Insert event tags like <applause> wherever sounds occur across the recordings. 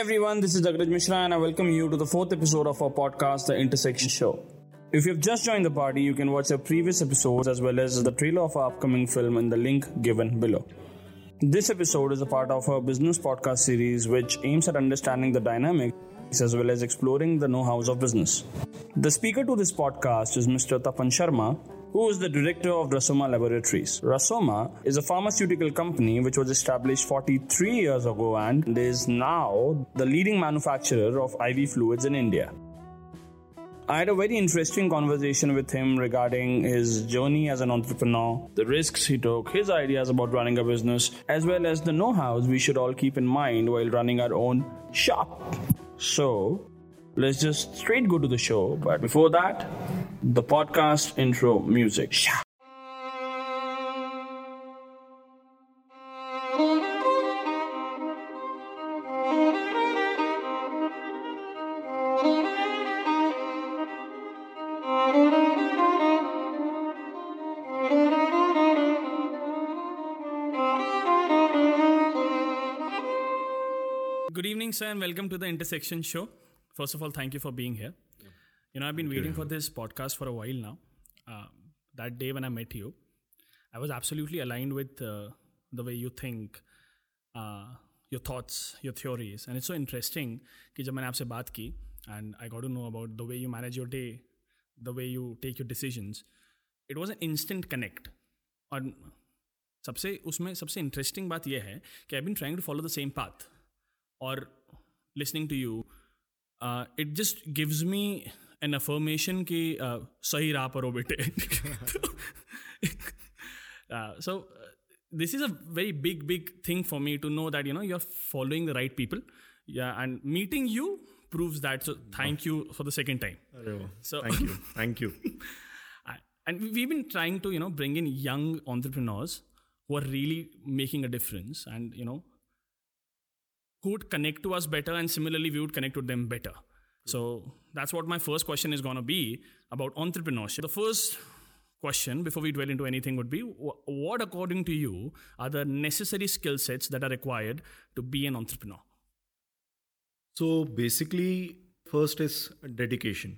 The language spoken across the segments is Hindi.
everyone, this is Agraj Mishra and I welcome you to the fourth episode of our podcast, The Intersection Show. If you've just joined the party, you can watch our previous episodes as well as the trailer of our upcoming film in the link given below. This episode is a part of our business podcast series, which aims at understanding the dynamics as well as exploring the know hows of business. The speaker to this podcast is Mr. Tapan Sharma, who is the director of Rasoma Laboratories. Rasoma is a pharmaceutical company which was established 43 years ago and is now the leading manufacturer of IV fluids in India. I had a very interesting conversation with him regarding his journey as an entrepreneur, the risks he took, his ideas about running a business, as well as the know hows we should all keep in mind while running our own shop. So, let's just straight go to the show. But before that, the podcast intro music. Good evening, sir, and welcome to the Intersection Show First of all, thank you for being here. You know, I've been waiting for this podcast for a while now. Uh, that day when I met you, I was absolutely aligned with uh, the way you think, uh, your thoughts, your theories. And it's so interesting कि जब मैंने आपसे बात की and I got to know about the way you manage your day, the way you take your decisions, it was an instant connect. और सबसे उसमें सबसे इंटरेस्टिंग बात यह है कि I been trying to follow the same path और listening to you it just gives me an affirmation कि uh, सही राह पर हो बेटे <laughs> सो this is a very big big thing for me to know that you know you're following the right people yeah and meeting you proves that so thank you for the second time so thank you thank you <laughs> and we've been trying to you know bring in young entrepreneurs who are really making a difference and you know who would connect to us better and similarly we would connect to them better so that's what my first question is going to be about entrepreneurship the first question before we dwell into anything would be what according to you are the necessary skill sets that are required to be an entrepreneur so basically first is dedication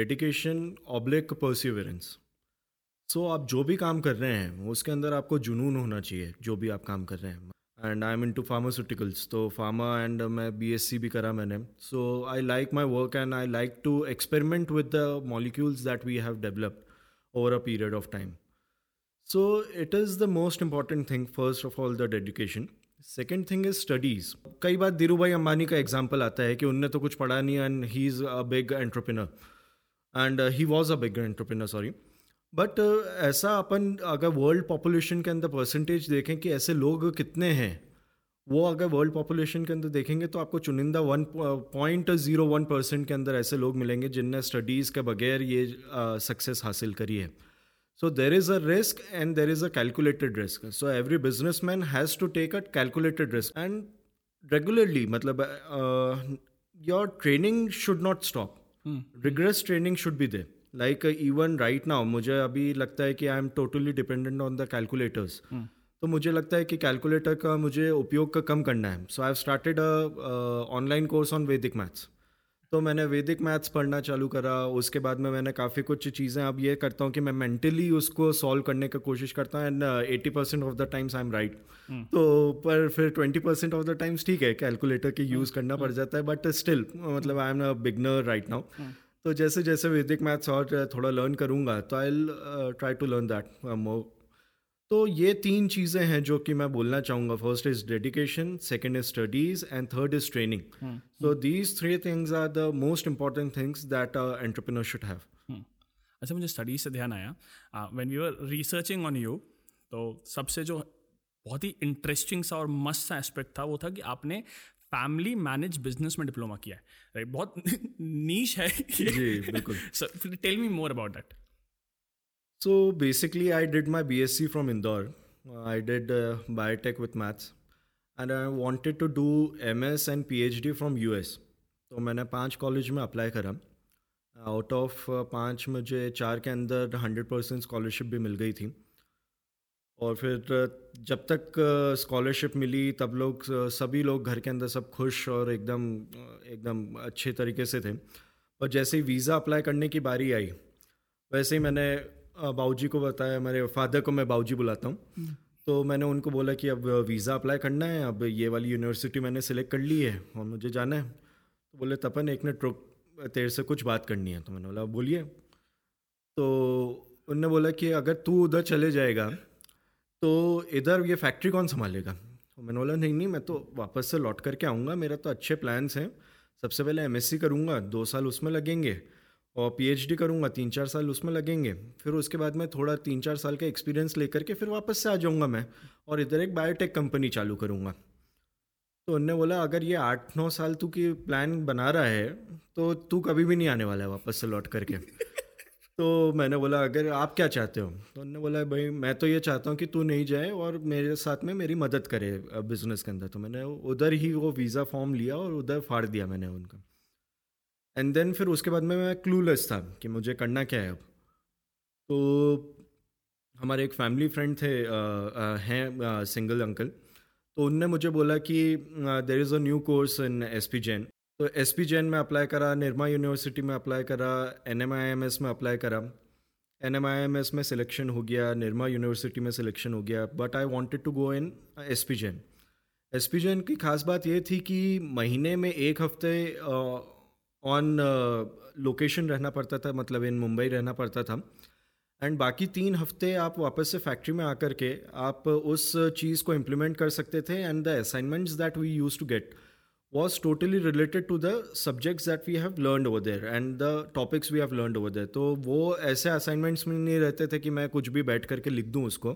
dedication oblique perseverance so so, आप जो भी काम कर रहे हैं उसके अंदर आपको जुनून होना चाहिए जो भी आप काम कर रहे हैं And I am into pharmaceuticals तो फार्मा एंड मैं बी एस सी भी करा मैंने. So I like my work and I like to experiment with the molecules that we have developed over a period of time so it is the most important thing first of all the dedication. Second thing is studies कई बार धीरू भाई अंबानी का एग्ज़ाम्पल आता है कि उनने तो कुछ पढ़ा नहीं and he is a big entrepreneur and he was a big entrepreneur sorry but ऐसा अपन अगर वर्ल्ड पॉपुलेशन के अंदर परसेंटेज देखें कि ऐसे लोग कितने हैं वो अगर वर्ल्ड पॉपुलेशन के अंदर देखेंगे तो आपको चुनिंदा one point zero one percent के अंदर ऐसे लोग मिलेंगे जिनने स्टडीज़ के बगैर ये सक्सेस uh, हासिल करी है। So there is a risk and there is a calculated risk so every business man has to take a calculated risk and regularly मतलब your training should not stop regress training should be they like even right now मुझे अभी लगता है कि I am totally dependent on the calculators तो मुझे लगता है कि कैलकुलेटर का मुझे उपयोग का कम करना है. So I started online course on Vedic maths तो मैंने वैदिक मैथ्स पढ़ना चालू करा. उसके बाद में मैंने काफ़ी कुछ चीज़ें अब ये करता हूँ कि मैं मेंटली उसको सॉल्व करने की कोशिश करता हूँ. And eighty percent of the times I am right तो पर फिर twenty percent of the times ठीक है. कैलकुलेटर की यूज़ hmm. करना पड़ hmm. जाता है. बट स्टिल मतलब I am a beginner right now तो जैसे जैसे वैदिक मैथ्स और थोड़ा लर्न करूँगा तो I try to learn that more तो ये तीन चीज़ें हैं जो कि मैं बोलना चाहूँगा. First is dedication second is studies and third is training so these three things are the most important things that entrepreneur should have अच्छा मुझे स्टडीज़ से ध्यान आया। When we were researching on you तो सबसे जो बहुत ही इंटरेस्टिंग सा और मस्त सा एस्पेक्ट था वो था कि आपने फैमिली मैनेज बिज़नेस में डिप्लोमा किया है। बहुत <laughs> नीच है। जी बिल्कुल। Tell me more about that So basically, I did my BSc from Indore. With maths and I wanted to do M S and P H D from U S तो मैंने पाँच कॉलेज में अप्लाई करा। आउट ऑफ़ पाँच मुझे चार के अंदर हंड्रेड परसेंट स्कॉलरशिप भी मिल गई थी। और फिर जब तक स्कॉलरशिप मिली तब लोग सभी लोग घर के अंदर सब खुश और एकदम एकदम अच्छे तरीके से थे। और जैसे ही वीज़ा अप्लाई करने की बारी आई वैसे ही मैंने बाऊजी को बताया मेरे फादर को मैं बाऊजी बुलाता हूँ। हम्म। तो मैंने उनको बोला कि अब वीज़ा अप्लाई करना है अब ये वाली यूनिवर्सिटी मैंने सेलेक्ट कर ली है और मुझे जाना है। तो बोले तपन एक मिनट रुक तेरे से कुछ बात करनी है। तो मैंने बोला बोलिए। तो उनने बोला कि अगर तू उधर चले जाएगा तो इधर ये फैक्ट्री कौन संभालेगा? तो मैंने बोला नहीं नहीं, मैं तो वापस से लौट करके आऊँगा, मेरा तो अच्छे प्लान्स हैं। सबसे पहले एमएससी करूँगा, दो साल उसमें लगेंगे और पीएचडी करूँगा तीन चार साल उसमें लगेंगे। फिर उसके बाद मैं थोड़ा तीन चार साल का एक्सपीरियंस लेकर के फिर वापस से आ जाऊँगा मैं और इधर एक बायोटेक कंपनी चालू करूँगा। तो उनने बोला, अगर ये आठ नौ साल तू की प्लान बना रहा है तो तू कभी भी नहीं आने वाला है वापस से लौट करके। तो मैंने बोला, अगर आप क्या चाहते हो? तो उन्होंने बोला, भाई, मैं तो ये चाहता हूँ कि तू नहीं जाए और मेरे साथ में मेरी मदद करे बिज़नेस के अंदर। तो मैंने उधर ही वो वीज़ा फॉर्म लिया और उधर फाड़ दिया मैंने उनका। एंड देन फिर उसके बाद में मैं क्लूलेस था कि मुझे करना क्या है अब। तो हमारे एक फैमिली फ्रेंड थे हैं सिंगल अंकल तो उनने मुझे बोला कि there is a new course in S P Jain तो एस पी जैन में अप्लाई करा निर्मा यूनिवर्सिटी में अप्लाई करा N M I M S में अप्लाई करा। N M I M S में सिलेक्शन हो गया निर्मा यूनिवर्सिटी में सिलेक्शन हो गया but I wanted to go in S P Jain S P Jain की खास बात ये थी कि महीने में एक हफ़्ते ऑन लोकेशन रहना पड़ता था मतलब इन मुंबई रहना पड़ता था। एंड बाकी तीन हफ़्ते आप वापस से फैक्ट्री में आकर के आप उस चीज़ को इम्प्लीमेंट कर सकते थे and the assignments that we use to get was totally related to the subjects that we have learned over there and the topics we have learned over there. तो वो ऐसे असाइनमेंट्स में नहीं रहते थे कि मैं कुछ भी बैठ करके लिख दूँ उसको।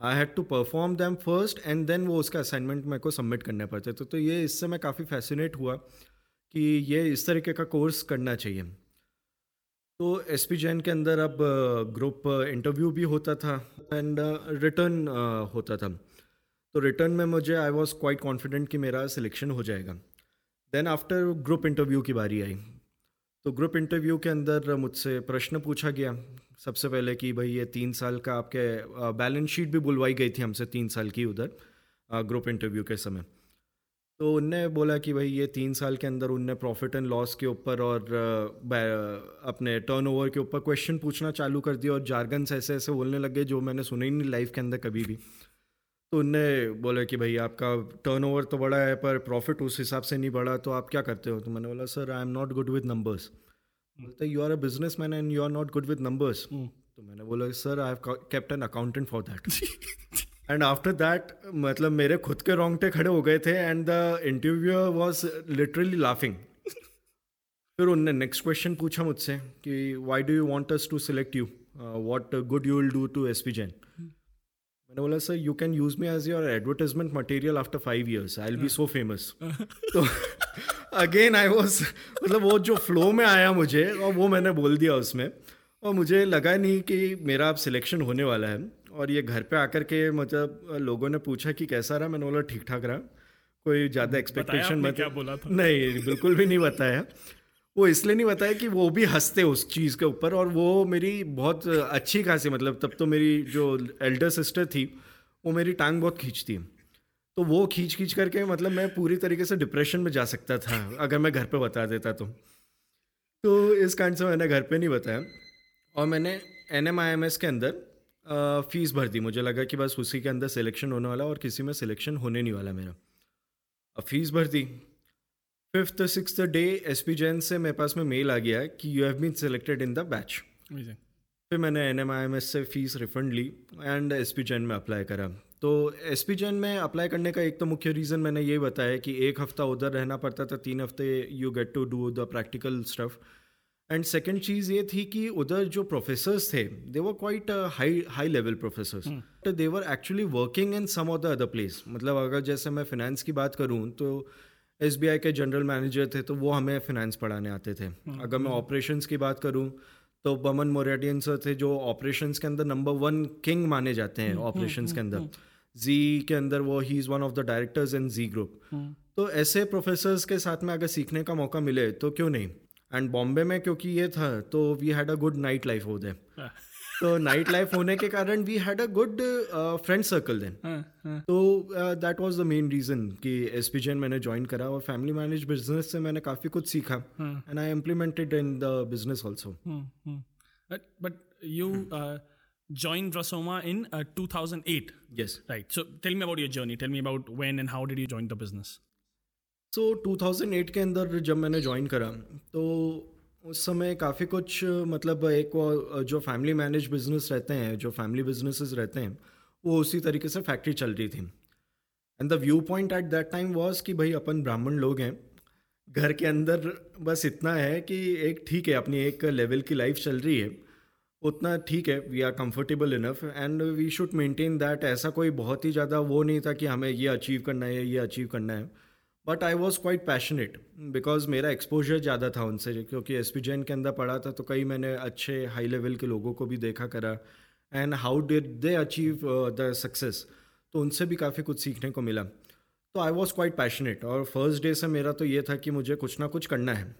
I had to perform them first and then वो उसका असाइनमेंट मेरे को सबमिट करने पड़ते थे। तो ये इससे मैं काफ़ी फैसिनेट हुआ कि ये इस तरीके का कोर्स करना चाहिए। तो एस पी जैन के अंदर अब ग्रुप इंटरव्यू भी होता था एंड रिटर्न होता था। तो रिटर्न में मुझे आई वॉज़ क्वाइट कॉन्फिडेंट कि मेरा सिलेक्शन हो जाएगा। देन आफ्टर ग्रुप इंटरव्यू की बारी आई तो ग्रुप इंटरव्यू के अंदर मुझसे प्रश्न पूछा गया। सबसे पहले कि भाई ये तीन साल का आपके बैलेंस शीट भी बुलवाई गई थी हमसे तीन साल की उधर ग्रुप इंटरव्यू के समय। तो उनने बोला कि भाई ये तीन साल के अंदर उनने प्रॉफिट एंड लॉस के ऊपर और अपने टर्नओवर के ऊपर क्वेश्चन पूछना चालू कर दिया और जार्गन्स ऐसे ऐसे बोलने लगे जो मैंने सुने ही नहीं लाइफ के अंदर कभी भी। तो उनने बोला कि भाई आपका टर्नओवर तो बड़ा है पर प्रॉफिट उस हिसाब से नहीं बढ़ा तो आप क्या करते हो? तो मैंने बोला sir I am not good with numbers बोलते you are a business man and you are not good with numbers तो मैंने बोला sir I have kept an accountant for that and after that मतलब मेरे खुद के रोंगटे खड़े हो गए थे and the interviewer was literally laughing फिर उनने नेक्स्ट क्वेश्चन पूछा मुझसे कि why do you want us to select you what good you will do to S P Jain मैंने बोला sir you can use me as your advertisement material after five years I will be so famous तो अगेन आई वॉज़ मतलब वो जो फ्लो में आया मुझे और वो मैंने बोल दिया उसमें और मुझे लगा नहीं कि मेरा अब सिलेक्शन होने वाला है। और ये घर पे आकर के मतलब लोगों ने पूछा कि कैसा रहा मैंने बोला ठीक ठाक रहा। कोई ज़्यादा एक्सपेक्टेशन मत क्या बोला था? नहीं बिल्कुल भी नहीं बताया। वो इसलिए नहीं बताया कि वो भी हँसते उस चीज़ के ऊपर और वो मेरी बहुत अच्छी खासी मतलब तब तो मेरी जो एल्डर सिस्टर थी, वो मेरी टांग बहुत खींचती तो वो खींच खींच करके मतलब मैं पूरी तरीके से डिप्रेशन में जा सकता था, अगर मैं घर पे बता देता तो। तो इस कारण से मैंने घर पे नहीं बताया और मैंने N M I M S के अंदर फ़ीस भर दी। मुझे लगा कि बस उसी के अंदर सिलेक्शन होने वाला और किसी में सिलेक्शन होने नहीं वाला मेरा। अब फ़ीस भर दी। Fifth six day S P Jain से मेरे पास में मेल आ गया कि you have been selected in the batch फिर मैंने N M I M S से फ़ीस रिफंड ली एंड एस पी जैन में अप्लाई करा। तो एस पी जैन में अप्लाई करने का एक तो मुख्य रीज़न मैंने ये बताया कि एक हफ़्ता उधर रहना पड़ता था तीन हफ़्ते you get to do the practical stuff and second चीज़ ये थी कि उधर जो प्रोफेसर्स थे they were quite high high level professors they were actually working in some of the other place मतलब अगर जैसे मैं फिनेंस की बात करूँ तो SBI के जनरल मैनेजर थे तो वो हमें फिनेंस पढ़ाने आते थे। हम्म, अगर मैं ऑपरेशंस हम्म। की बात करूँ तो बमन मोरियाडियन सर थे जो ऑपरेशंस के अंदर नंबर वन किंग माने जाते हैं ऑपरेशंस हम्म, के अंदर। जी के अंदर वो ही is one of the directors in G group तो ऐसे प्रोफेसर्स के साथ में अगर सीखने का मौका मिले तो क्यों नहीं? एंड बॉम्बे में क्योंकि ये था तो we had a good night life हो। दे तो नाइट लाइफ होने के कारण we had a good friend circle then तो that was the main reason कि एस मैंने ज्वाइन करा और फैमिली मैनेज बिज़नेस से मैंने काफ़ी कुछ सीखा and I implemented in the business also but you joined Rasoma in uh, 2008. Yes. Right. So tell me about your journey. Tell me about when and how did you join the business? So so, 2008 के अंदर जब मैंने ज्वाइन करा तो उस समय काफ़ी कुछ मतलब एक जो फैमिली मैनेज बिज़नेस रहते हैं, जो फैमिली बिजनेसेस रहते हैं, वो उसी तरीके से फैक्ट्री चल रही थी। And the view point at that time was कि भाई अपन ब्राह्मण लोग हैं, घर के अंदर बस इतना है कि एक ठीक है, अपनी एक लेवल की लाइफ चल रही है, उतना ठीक है we are comfortable enough and we should maintain that ऐसा कोई बहुत ही ज़्यादा वो नहीं था कि हमें ये अचीव करना है, ये अचीव करना है। But I was quite passionate because मेरा एक्सपोजर ज़्यादा था उनसे, क्योंकि एस पी जैन के अंदर पढ़ा था तो कई मैंने अच्छे हाई लेवल के लोगों को भी देखा करा। And how did they achieve the success तो उनसे भी काफ़ी कुछ सीखने को मिला। तो आई वॉज़ क्वाइट पैशनेट और फ़र्स्ट डे से मेरा तो ये था कि मुझे कुछ ना कुछ करना है।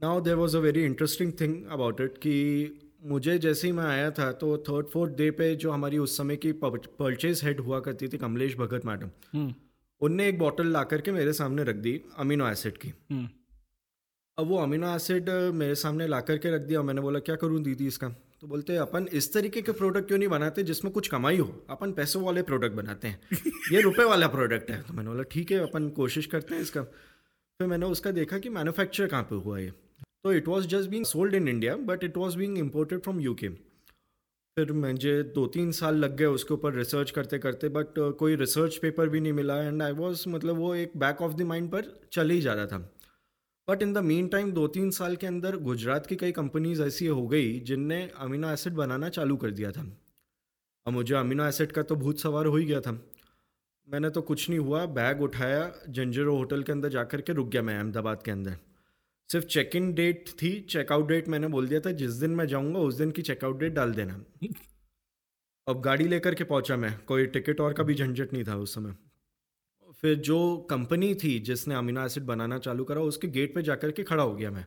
Now there was a very interesting thing about it कि मुझे जैसे ही मैं आया था तो थर्ड फोर्थ डे पे जो हमारी उस समय की परचेज हेड हुआ करती थी, कमलेश भगत मैडम हम्म। उनने एक बॉटल ला करके मेरे सामने रख दी अमीनो एसिड की। हम्म। अब वो अमीनो एसिड मेरे सामने ला करके रख दिया और मैंने बोला क्या करूँ दीदी इसका? तो बोलते हैं अपन इस तरीके के प्रोडक्ट क्यों नहीं बनाते जिसमें कुछ कमाई हो? अपन पैसों वाले प्रोडक्ट बनाते हैं। <laughs> ये रुपए वाला प्रोडक्ट है। तो मैंने बोला ठीक है अपन कोशिश करते हैं इसका। फिर मैंने उसका देखा कि मैन्युफैक्चर कहाँ पे हुआ ये। तो it was just being sold in India but it was being imported from U फिर मुझे दो तीन साल लग गए उसके ऊपर रिसर्च करते करते बट कोई रिसर्च पेपर भी नहीं मिला एंड आई वॉज़ मतलब वो एक बैक ऑफ़ द माइंड पर चल ही जा रहा था। But in the meantime दो तीन साल के अंदर गुजरात की कई कंपनीज़ ऐसी हो गई जिनने अमीनो एसिड बनाना चालू कर दिया था। अब मुझे अमीनो एसिड का तो भूत सवार हो ही गया था। मैंने तो कुछ नहीं हुआ बैग उठाया जंजरो होटल के अंदर जाकर के रुक गया मैं अहमदाबाद के अंदर। सिर्फ़ चेक इन डेट थी चेकआउट डेट मैंने बोल दिया था, जिस दिन मैं जाऊँगा, उस दिन की चेकआउट डेट डाल देना। अब गाड़ी लेकर के पहुँचा मैं, कोई टिकट और का भी झंझट नहीं था उस समय। फिर जो कंपनी थी, जिसने अमीनो एसिड बनाना चालू करा, उसके गेट पे जाकर के खड़ा हो गया मैं।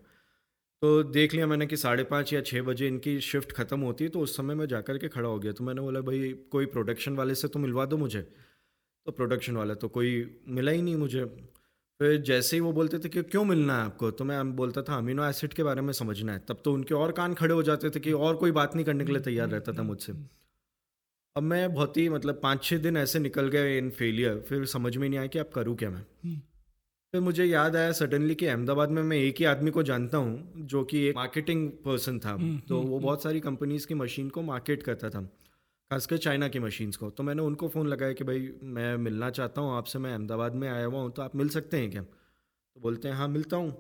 तो देख लिया मैंने कि साढ़े पाँच या छः बजे इनकी शिफ्ट ख़त्म होती है तो उस समय मैं जाकर के खड़ा हो गया। तो मैंने बोला, भाई, कोई प्रोडक्शन वाले से तो मिलवा दो मुझे। तो प्रोडक्शन वाला तो कोई मिला ही नहीं मुझे। फिर जैसे ही वो बोलते थे कि क्यों मिलना है आपको? तो मैं बोलता था अमीनो एसिड के बारे में समझना है। तब तो उनके और कान खड़े हो जाते थे कि और कोई बात नहीं करने के लिए तैयार रहता था मुझसे। अब मैं बहुत ही मतलब पाँच छः दिन ऐसे निकल गए इन फेलियर फिर समझ में नहीं आया कि अब करूँ क्या मैं। फिर मुझे याद आया सडनली कि अहमदाबाद में मैं एक ही आदमी को जानता हूँ जो कि एक मार्केटिंग पर्सन था। तो वो बहुत सारी कंपनीज़ की मशीन को मार्केट करता था। खासकर चाइना की मशीन्स को। तो मैंने उनको फ़ोन लगाया कि भाई, मैं मिलना चाहता हूँ आपसे, मैं अहमदाबाद में आया हुआ हूँ तो आप मिल सकते हैं क्या? तो बोलते हैं हाँ मिलता हूँ।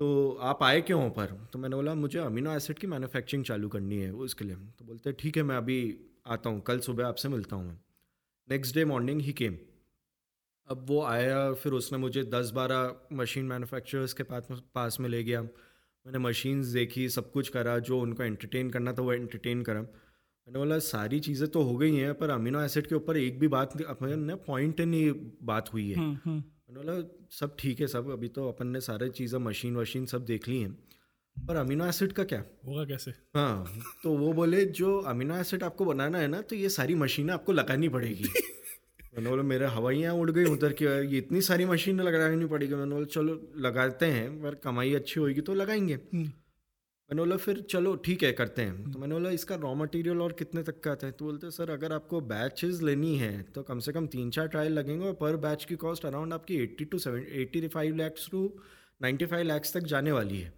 तो आप आए क्यों हो पर? तो मैंने बोला, मुझे अमीनो एसिड की मैन्युफैक्चरिंग चालू करनी है उसके लिए। तो बोलते हैं, ठीक है, मैं अभी आता हूँ, कल सुबह आपसे मिलता हूँ मैं। नेक्स्ट डे मॉर्निंग ही केम अब वो आया, फिर उसने मुझे दस बारह मशीन मैन्युफैक्चरर्स के पास पास में ले गया। मैंने मशीन्स देखी, सब कुछ करा, जो उनको एंटरटेन करना था वो एंटरटेन करा। मैंने बोला सारी चीज़ें तो हो गई हैं पर अमीनो एसिड के ऊपर एक भी बात अपने पॉइंट नहीं बात हुई है। हम्म, हम्म। मैंने बोला सब ठीक है सब अभी तो अपन ने सारे चीज़ें मशीन वशीन सब देख ली हैं पर अमीनो एसिड का क्या? होगा कैसे? हाँ तो वो बोले जो अमीनो एसिड आपको बनाना है ना तो ये सारी मशीनें आपको लगानी पड़ेगी। मैंने बोला मेरे हवाइयाँ उड़ गई उधर की ये इतनी सारी मशीनें लगानी पड़ेगी। मैंने बोला चलो लगाते हैं पर कमाई अच्छी होगी तो लगाएँगे। हम्म। मैंने बोला फिर चलो ठीक है करते हैं। तो मैंने बोला इसका रॉ मटेरियल और कितने तक का आता है? तो बोलते सर अगर आपको बैचेस लेनी है तो कम से कम तीन चार ट्रायल लगेंगे और पर बैच की कॉस्ट अराउंड आपकी eighty to seven eighty five lakhs to ninety five lakhs तक जाने वाली है।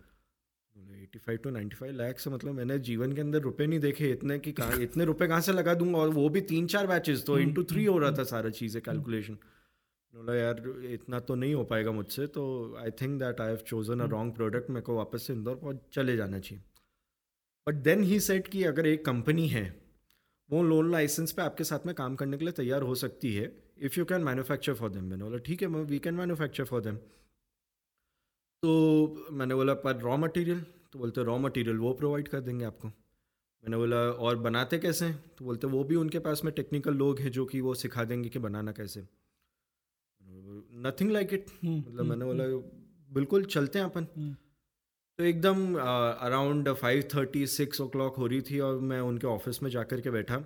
Eighty five to ninety five lakhs मतलब मैंने जीवन के अंदर रुपए नहीं देखे इतने कि कहाँ इतने रुपए कहाँ से लगा दूँगा? और वो भी तीन चार बैचेस तो इंटू थ्री हो रहा था सारा चीज़ें कैलकुलेशन बोला यार इतना तो नहीं हो पाएगा मुझसे तो I think that I have chosen a wrong product मेरे को वापस से इंदौर पहुँच चले जाना चाहिए। बट देन ही सेट कि अगर एक कंपनी है वो लोन लाइसेंस पे आपके साथ में काम करने के लिए तैयार हो सकती है if you can manufacture for them मैंने बोला ठीक है मैं we can manufacture for them तो मैंने बोला पर रॉ मटेरियल तो बोलते रॉ मटेरियल वो प्रोवाइड कर देंगे आपको। मैंने बोला और बनाते कैसे? तो बोलते वो भी उनके पास में टेक्निकल लोग हैं जो कि वो सिखा देंगे कि बनाना कैसे। नथिंग लाइक इट मतलब मैंने बोला बिल्कुल चलते हैं अपन। तो एकदम around five thirty six o'clock हो रही थी और मैं उनके ऑफ़िस में जाकर के बैठा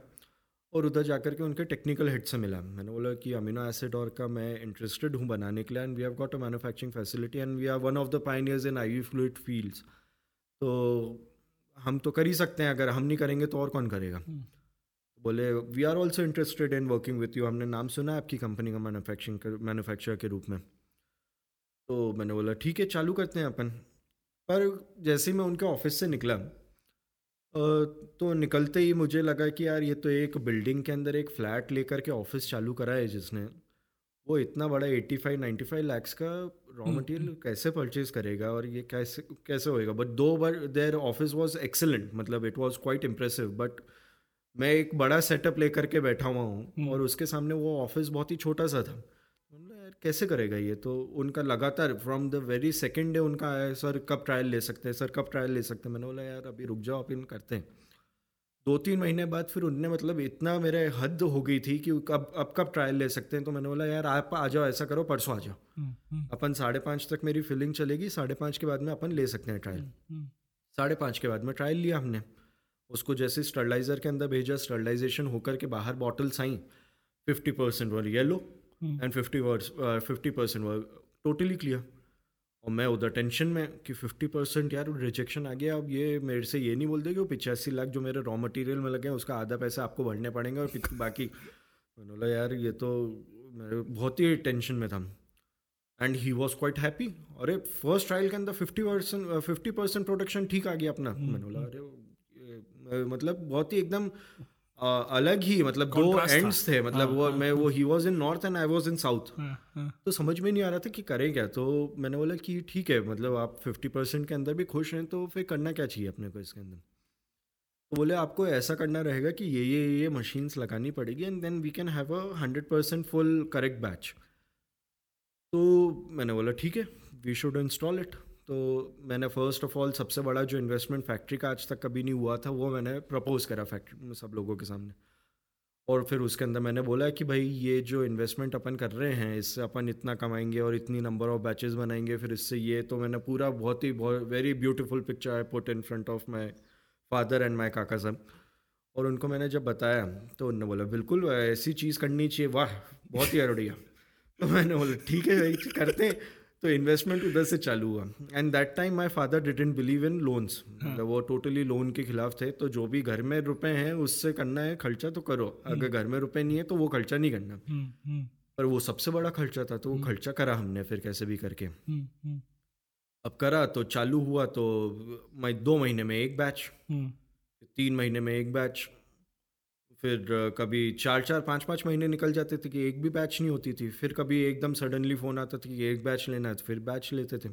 और उधर जाकर के उनके टेक्निकल हेड से मिला। मैंने बोला कि अमीनो एसिड और का मैं इंटरेस्टेड हूँ बनाने के लिए and we have got a manufacturing facility and we are one of the pioneers in eye fluid fields तो हम तो कर ही सकते हैं अगर हम नहीं करेंगे तो और कौन करेगा? हम्म। बोले we are also interested in working with you हमने नाम सुना है आपकी कंपनी का मैनुफैक्चरिंग मैनुफैक्चर के रूप में। तो मैंने बोला ठीक है चालू करते हैं अपन। पर जैसे ही मैं उनके ऑफ़िस से निकला तो निकलते ही मुझे लगा कि यार ये तो एक बिल्डिंग के अंदर एक फ्लैट लेकर के ऑफ़िस चालू करा है जिसने। वो इतना बड़ा eighty five ninety five lakhs का रॉ मटेरियल हम्म, हम्म। कैसे परचेज करेगा और ये कैसे कैसे होएगा? बट दो बार देयर ऑफ़िस वाज एक्सेलेंट मतलब it was quite impressive but मैं एक बड़ा सेटअप लेकर के बैठा हुआ हूँ हम्म। और उसके सामने वो ऑफ़िस बहुत ही छोटा सा था। यार कैसे करेगा ये? तो उनका लगातार from the very second day उनका आया सर कब ट्रायल ले सकते हैं? सर कब ट्रायल ले सकते हैं? मैंने बोला यार अभी रुक जाओ अपन करते हैं। दो तीन महीने बाद फिर उनने मतलब इतना मेरे हद हो गई थी कि कब अब कब ट्रायल ले सकते हैं? तो मैंने बोला यार आप आ जाओ ऐसा करो परसों आ जाओ। हम्म, हम्म। अपन साढ़े पाँच तक मेरी फिलिंग चलेगी साढ़े पाँच के बाद में अपन ले सकते हैं ट्रायल साढ़े पाँच के बाद में ट्रायल लिया हमने। उसको जैसे स्टरलाइज़र के अंदर भेजा स्टरलाइजेशन होकर के बाहर बॉटल्स आई फिफ्टी परसेंट वाली yellow and fifty words fifty percent word totally clear और मैं उधर टेंशन में कि फिफ्टी परसेंट यार रिजेक्शन आ गया अब ये मेरे से ये नहीं बोलते कि वो पिचासी लाख जो मेरे रॉ मटेरियल में लगे हैं उसका आधा पैसा आपको भरने पड़ेंगे और बाकी <laughs> मैंने बोला यार ये तो मेरे बहुत ही टेंशन में था। And he was quite happy अरे फ़र्स्ट ट्रायल के अंदर fifty percent fifty percent production ठीक आ गया अपना। हम्म, मैंने बोला हम्म। अरे मतलब बहुत ही एकदम अलग ही मतलब दो एंड्स थे। मतलब हाँ, वो हाँ, मैं वो he was in north and I was in south तो समझ में नहीं आ रहा था कि करें क्या तो मैंने बोला कि ठीक है मतलब आप फिफ्टी परसेंट के अंदर भी खुश हैं तो फिर करना क्या चाहिए अपने को इसके अंदर? तो बोले आपको ऐसा करना रहेगा कि ये ये ये मशीन्स लगानी पड़ेगी and then we can have a hundred percent full correct batch तो मैंने बोला ठीक है वी शुड इंस्टॉल इट तो मैंने फ़र्स्ट ऑफ़ ऑल सबसे बड़ा जो इन्वेस्टमेंट फैक्ट्री का आज तक कभी नहीं हुआ था, वो मैंने प्रपोज़ करा फैक्ट्री में सब लोगों के सामने। और फिर उसके अंदर मैंने बोला कि भाई ये जो इन्वेस्टमेंट अपन कर रहे हैं, इससे अपन इतना कमाएँगे और इतनी नंबर ऑफ़ बैचेस बनाएँगे, फिर इससे ये तो मैंने पूरा बहुत ही, बहुत very beautiful picture I put in front of my father and my काका सब। और उनको मैंने जब बताया तो उन्होंने बोला, बिल्कुल, ऐसी चीज़ करनी चाहिए, वाह, बहुत ही अरोड़िया। <laughs> तो मैंने बोला, ठीक है भाई, करते हैं। तो इन्वेस्टमेंट उधर से चालू हुआ. And that time my father didn't believe in loans मतलब वो टोटली लोन के खिलाफ थे. तो जो भी घर में रुपए हैं उससे करना है खर्चा तो करो. अगर हम्म। घर में रुपए नहीं है तो वो खर्चा नहीं करना. हम्म, हम्म। पर वो सबसे बड़ा खर्चा था तो वो खर्चा करा हमने फिर कैसे भी करके. अब करा तो चालू हुआ तो मैं दो महीने में एक बैच तीन महीने में एक बैच फिर कभी चार चार पाँच पाँच महीने निकल जाते थे कि एक भी बैच नहीं होती थी फिर कभी एकदम सडनली फ़ोन आता था कि एक बैच लेना है तो फिर बैच लेते थे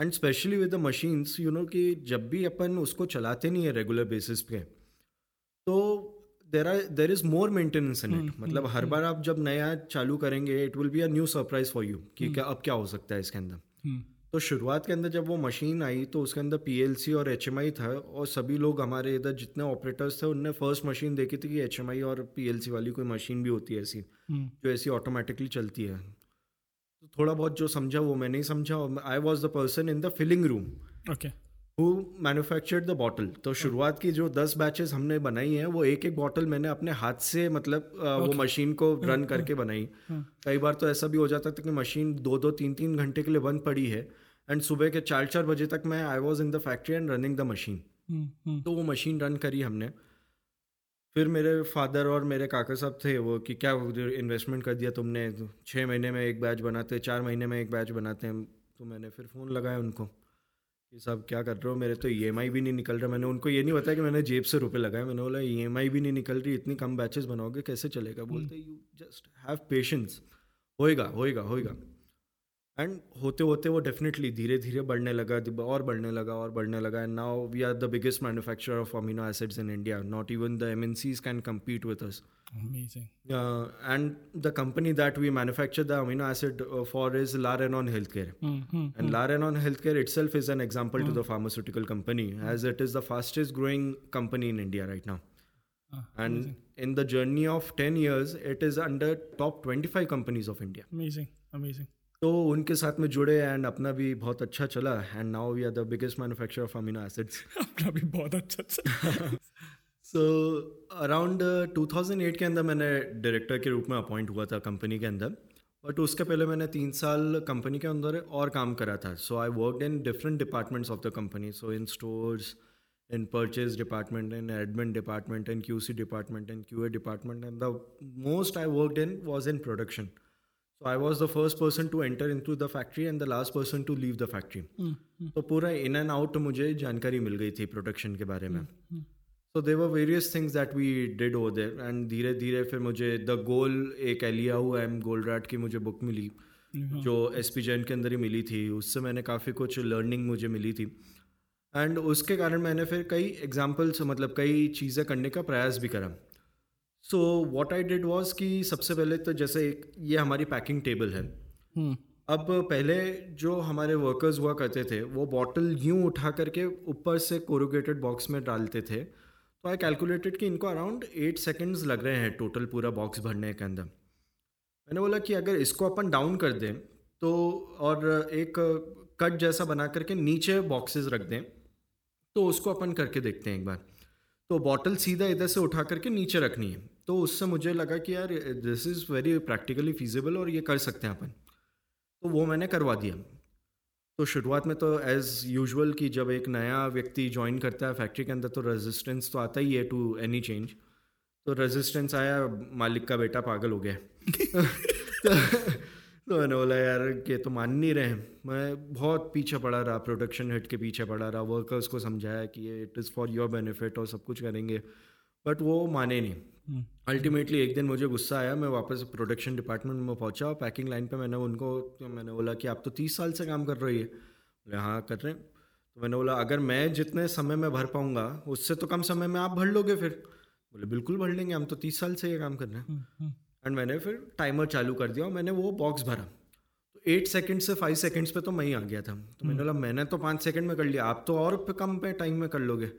and specially with the machines you know कि जब भी अपन उसको चलाते नहीं है रेगुलर बेसिस पे तो there are there is more maintenance in it मतलब हर हम्म। बार आप जब नया चालू करेंगे it will be a new surprise for you कि हम्म। क्या अब क्या हो सकता है इसके अंदर हम्म। तो शुरुआत के अंदर जब वो मशीन आई तो उसके अंदर पीएलसी और एचएमआई था और सभी लोग हमारे इधर जितने ऑपरेटर्स थे उनने फ़र्स्ट मशीन देखी थी कि एचएमआई और पीएलसी वाली कोई मशीन भी होती है ऐसी हम्म। जो ऐसी ऑटोमेटिकली चलती है। तो थोड़ा बहुत जो समझा वो मैंने नहीं समझा I was the person in the filling room okay who manufactured the bottle तो शुरुआत की जो दस बैचेस हमने बनाई हैं वो एक एक बॉटल मैंने अपने हाथ से मतलब okay. वो मशीन को रन हम्म, करके हम्म, बनाई। कई बार तो ऐसा भी हो जाता था कि मशीन दो दो तीन तीन घंटे के लिए बंद पड़ी है। एंड सुबह के चार चार बजे तक मैं I was in the factory and running the machine तो वो मशीन रन करी हमने। फिर मेरे फादर और मेरे काका साहब थे वो कि क्या इन्वेस्टमेंट कर दिया तुमने? छः महीने में एक बैच बनाते चार महीने में एक बैच बनाते। हैं तो मैंने फिर फ़ोन लगाया उनको कि साहब क्या कर रहे हो? मेरे तो ई e भी नहीं निकल रहा। मैंने उनको ये नहीं बताया कि मैंने जेब से रुपए लगाए। मैंने बोला ई e भी नहीं निकल रही इतनी कम बैचेस बनाओगे कैसे चलेगा? बोलते यू जस्ट हैव पेशेंस होएगा होएगा होएगा। एंड होते होते वो डेफिनेटली धीरे धीरे बढ़ने लगा और बढ़ने लगा और बढ़ने लगा and now we are the biggest manufacturer of amino acids in India not even the M N Cs can compete with us Amazing. Uh, and the company that we manufacture the amino acid uh, for is Larenon Healthcare. Mm-hmm. And mm. Larenon Healthcare itself is an example mm. to the pharmaceutical company, mm. as it is the fastest growing company in India right now. Ah, and amazing. in the journey of 10 years, it is under top 25 companies of India. Amazing, amazing. तो उनके साथ में जुड़े एंड अपना भी बहुत अच्छा चला and now we are the biggest manufacture of amino acids अपना भी बहुत अच्छा चला। सो अराउंड 2008 के अंदर मैंने डायरेक्टर के रूप में अपॉइंट हुआ था कंपनी के अंदर बट उसके पहले मैंने तीन साल कंपनी के अंदर और काम करा था। So I work in different departments of the company so in stores in purchase department in admin department in Q C department in Q A department and the most I worked in was in production so I was the first person to enter in to the factory and the last person to leave the factory तो पूरा इन एंड आउट मुझे जानकारी मिल गई थी प्रोडक्शन के बारे में। So there were various things that we did over there and धीरे धीरे फिर मुझे द गोल एक एलियाऊ एम गोल्ड की मुझे बुक मिली जो एस पी जैन के अंदर ही मिली थी। उससे मैंने काफ़ी कुछ लर्निंग मुझे मिली थी। एंड उसके कारण मैंने फिर कई एग्जाम्पल्स मतलब कई चीज़ें करने का प्रयास भी करा। So what I did was कि सबसे पहले तो जैसे एक ये हमारी पैकिंग टेबल है। अब पहले जो हमारे वर्कर्स हुआ करते थे वो बॉटल यूँ उठा करके ऊपर से कोरोगेटेड बॉक्स में डालते थे। तो आई कैलकुलेटेड कि इनको अराउंड एट सेकेंड्स लग रहे हैं टोटल पूरा बॉक्स भरने के अंदर। मैंने बोला कि अगर इसको अपन डाउन कर दें तो और एक कट जैसा बना करके नीचे बॉक्सेस रख दें तो उसको अपन करके देखते हैं एक बार। तो बॉटल सीधा इधर से उठा करके नीचे रखनी है। तो उससे मुझे लगा कि यार this is very practically feasible और ये कर सकते हैं अपन। तो वो मैंने करवा दिया। तो शुरुआत में तो एज़ यूजुअल कि जब एक नया व्यक्ति ज्वाइन करता है फैक्ट्री के अंदर तो रेजिस्टेंस तो आता ही है टू एनी चेंज तो रेजिस्टेंस आया, मालिक का बेटा पागल हो गया। <laughs> तो तो मैंने बोला, यार कि तो मान नहीं रहे मैं बहुत पीछे पड़ा रहा प्रोडक्शन हेड के पीछे पड़ा रहा। वर्कर्स को समझाया कि ये it is for your benefit और सब कुछ करेंगे। बट वो माने नहीं। अल्टीमेटली एक दिन मुझे गुस्सा आया मैं वापस प्रोडक्शन डिपार्टमेंट में पहुँचा और पैकिंग लाइन पे मैंने उनको मैंने बोला कि आप तो तीस साल से काम कर रही है। बोले हाँ कर रहे हैं। तो मैंने बोला अगर मैं जितने समय में भर पाऊँगा उससे तो कम समय में आप भर लोगे फिर। बोले बिल्कुल भर लेंगे हम तो तीस साल से ये काम कर रहे हैं। एंड मैंने फिर टाइमर चालू कर दिया और मैंने वो बॉक्स भरा। तो एट सेकेंड से फाइव सेकेंड्स पे तो मैं ही आ गया था। तो मैंने बोला मैंने तो पाँच सेकेंड में कर लिया आप तो और कम पे टाइम में कर लोगे।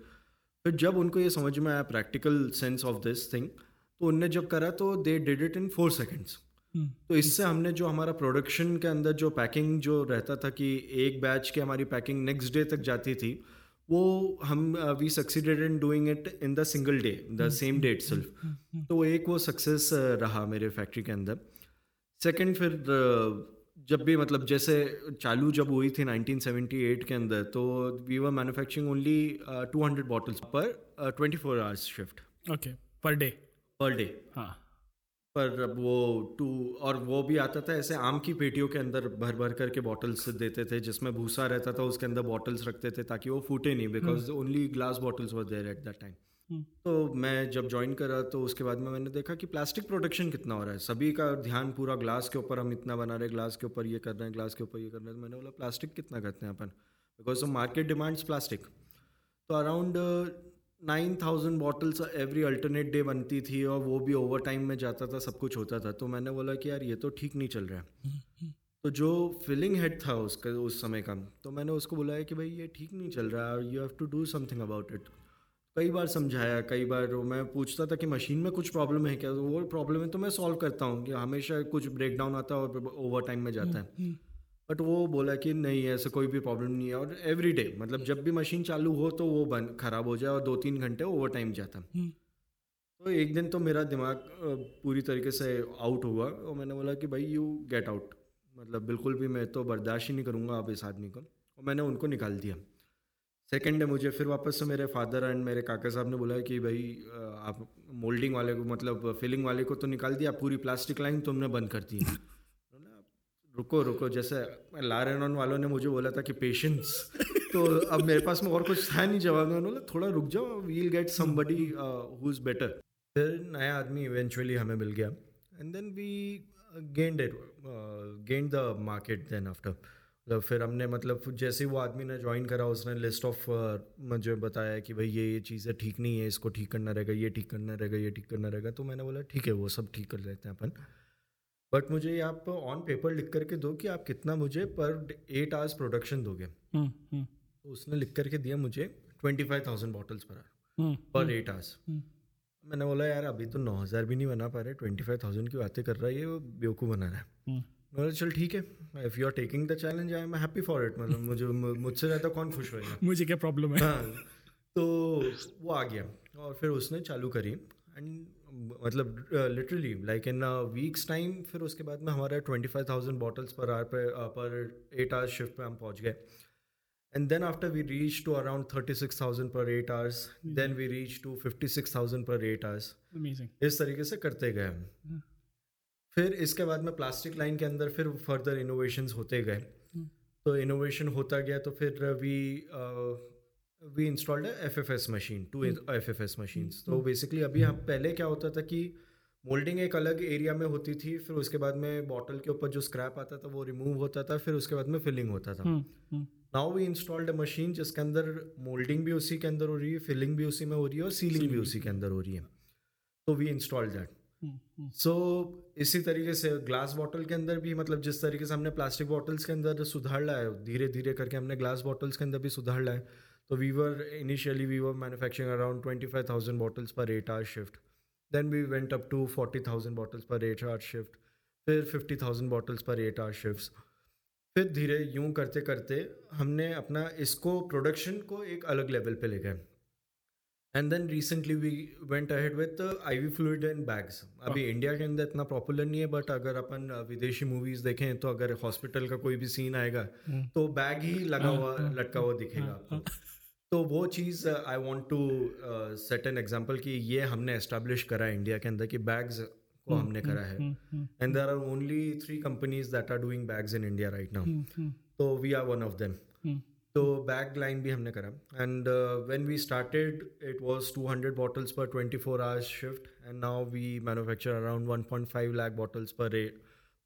फिर जब उनको ये समझ में आया practical sense of this thing तो उनने जब करा तो they did it in four seconds तो इससे हमने जो हमारा प्रोडक्शन के अंदर जो पैकिंग जो रहता था कि एक बैच की हमारी पैकिंग नेक्स्ट डे तक जाती थी वो हम we succeeded in doing it in the single day the same day itself तो एक वो सक्सेस uh, रहा मेरे फैक्ट्री के अंदर. सेकंड फिर uh, जब भी मतलब जैसे चालू जब हुई थी 1978 के अंदर तो we were manufacturing only 200 bottles per twenty four hours shift okay per day per day हाँ। पर अब वो टू और वो भी आता था ऐसे आम की पेटियों के अंदर भर भर करके बॉटल्स देते थे जिसमें भूसा रहता था उसके अंदर बॉटल्स रखते थे ताकि वो फूटे नहीं because only glass bottles were there at that time तो मैं जब ज्वाइन करा तो उसके बाद में मैंने देखा कि प्लास्टिक प्रोडक्शन कितना हो रहा है। सभी का ध्यान पूरा ग्लास के ऊपर हम इतना बना रहे हैं ग्लास के ऊपर ये कर रहे हैं ग्लास के ऊपर ये कर रहे हैं। तो मैंने बोला प्लास्टिक कितना करते हैं अपन? Because of market demands plastic तो around nine thousand bottles every alternate day बनती थी और वो भी ओवर टाइम में जाता था सब कुछ होता था। तो मैंने बोला कि यार ये तो ठीक नहीं चल रहा है। तो जो फिलिंग हेड था उसका उस समय का तो मैंने उसको बुलाया कि भाई ये ठीक नहीं चल रहा है you have to do something about it कई बार समझाया कई बार मैं पूछता था कि मशीन में कुछ प्रॉब्लम है क्या? तो वो प्रॉब्लम है तो मैं सॉल्व करता हूँ कि हमेशा कुछ ब्रेक डाउन आता है और ओवर टाइम में जाता है। बट वो बोला कि नहीं ऐसा कोई भी प्रॉब्लम नहीं है और एवरी डे मतलब जब भी मशीन चालू हो तो वो बंद खराब हो जाए और दो तीन घंटे ओवर टाइम जाता तो एक दिन तो मेरा दिमाग पूरी तरीके से आउट हुआ और मैंने बोला कि भाई यू गेट आउट मतलब बिल्कुल भी मैं तो बर्दाश्त ही नहीं करूँगा आप इस आदमी को। और मैंने उनको निकाल दिया। सेकेंड डे मुझे, फिर वापस से मेरे फादर एंड मेरे काका साहब ने बोला कि भाई आप मोल्डिंग वाले को मतलब फिलिंग वाले को तो निकाल दिया, पूरी प्लास्टिक लाइन तुमने बंद कर दी। रुको रुको, जैसे लार लारेनॉन वालों ने मुझे बोला था कि पेशेंस तो अब मेरे पास में और कुछ था नहीं, जवाब में थोड़ा रुक जाओ we'll get somebody who is better फिर नया आदमी इवेंचुअली हमें मिल गया। And then we gained it gained the market then after मतलब फिर हमने मतलब जैसे वो आदमी ने ज्वाइन करा उसने लिस्ट ऑफ़ मुझे बताया कि भाई ये ये चीज़ें ठीक नहीं है इसको ठीक करना रहेगा ये ठीक करना रहेगा ये ठीक करना रहेगा। तो मैंने बोला ठीक है वो सब ठीक कर लेते हैं अपन। बट मुझे आप ऑन पेपर लिख करके दो कि आप कितना मुझे पर एट आवर्स प्रोडक्शन दोगे। तो उसने लिख करके दिया मुझे twenty five thousand bottles per hour per eight hours मैंने बोला यार अभी तो नौ हज़ार भी नहीं बना पा रहे ट्वेंटी फाइव थाउज़ेंड की बातें कर रहा है ये बेवकूफ़ बना रहा है। मतलब चल ठीक है। If you are taking the challenge I am happy for it मतलब मुझे मुझसे ज़्यादा कौन खुश होएगा? <laughs> मुझे क्या प्रॉब्लम है? हाँ तो वो आ गया। और फिर उसने चालू करी। एंड मतलब literally like in weeks time फिर उसके बाद में हमारा twenty five thousand bottles per hour पे पर एट आवर्स शिफ्ट पे हम पहुँच गए। And then after we reach to around thirty six thousand per eight hours then we reach to fifty six thousand per eight hours इस तरीके से करते गए हम। Hmm. फिर इसके बाद में प्लास्टिक लाइन के अंदर फिर फर्दर इनोवेशन होते गए। hmm. तो इनोवेशन होता गया तो फिर we we installed F F S machine two F F S machine तो बेसिकली अभी हम पहले क्या होता था कि मोल्डिंग एक अलग एरिया में होती थी फिर उसके बाद में बॉटल के ऊपर जो स्क्रैप आता था वो रिमूव होता था फिर उसके बाद में फिलिंग होता था। Now we installed a machine जिसके अंदर मोल्डिंग भी उसी के अंदर हो रही है फिलिंग भी उसी में हो रही है और सीलिंग भी उसी के अंदर हो रही है। तो we installed that so so, इसी तरीके से ग्लास बॉटल के अंदर भी मतलब जिस तरीके से हमने प्लास्टिक बॉटल्स के अंदर सुधार लाया धीरे धीरे करके हमने ग्लास बॉटल्स के अंदर भी सुधार लाया So we were initially we were manufacturing around 25,000 bottles per 8 shift shift. Then we went up to 40,000 bottles per 8 hour shift फिर 50,000 bottles per 8 hour शिफ्ट फिर धीरे यूँ करते करते हमने अपना इसको प्रोडक्शन को एक अलग लेवल पे ले गए and then recently we went ahead with I V fluid and bags अभी इंडिया के अंदर इतना पॉपुलर नहीं है बट अगर अपन विदेशी मूवीज़ देखें तो अगर हॉस्पिटल का कोई भी सीन आएगा तो बैग ही लगा हुआ लटका हुआ दिखेगा आपको। तो वो चीज़ I want to set an example कि ये हमने एस्टेब्लिश करा है इंडिया के अंदर कि बैग्स को हमने करा है। And there are only three companies that are doing bags in India right now तो we are one of them तो बैग लाइन भी हमने करा। And when we started it was 200 bottles per 24 hours shift and now we manufacture around 1.5 lakh bottles per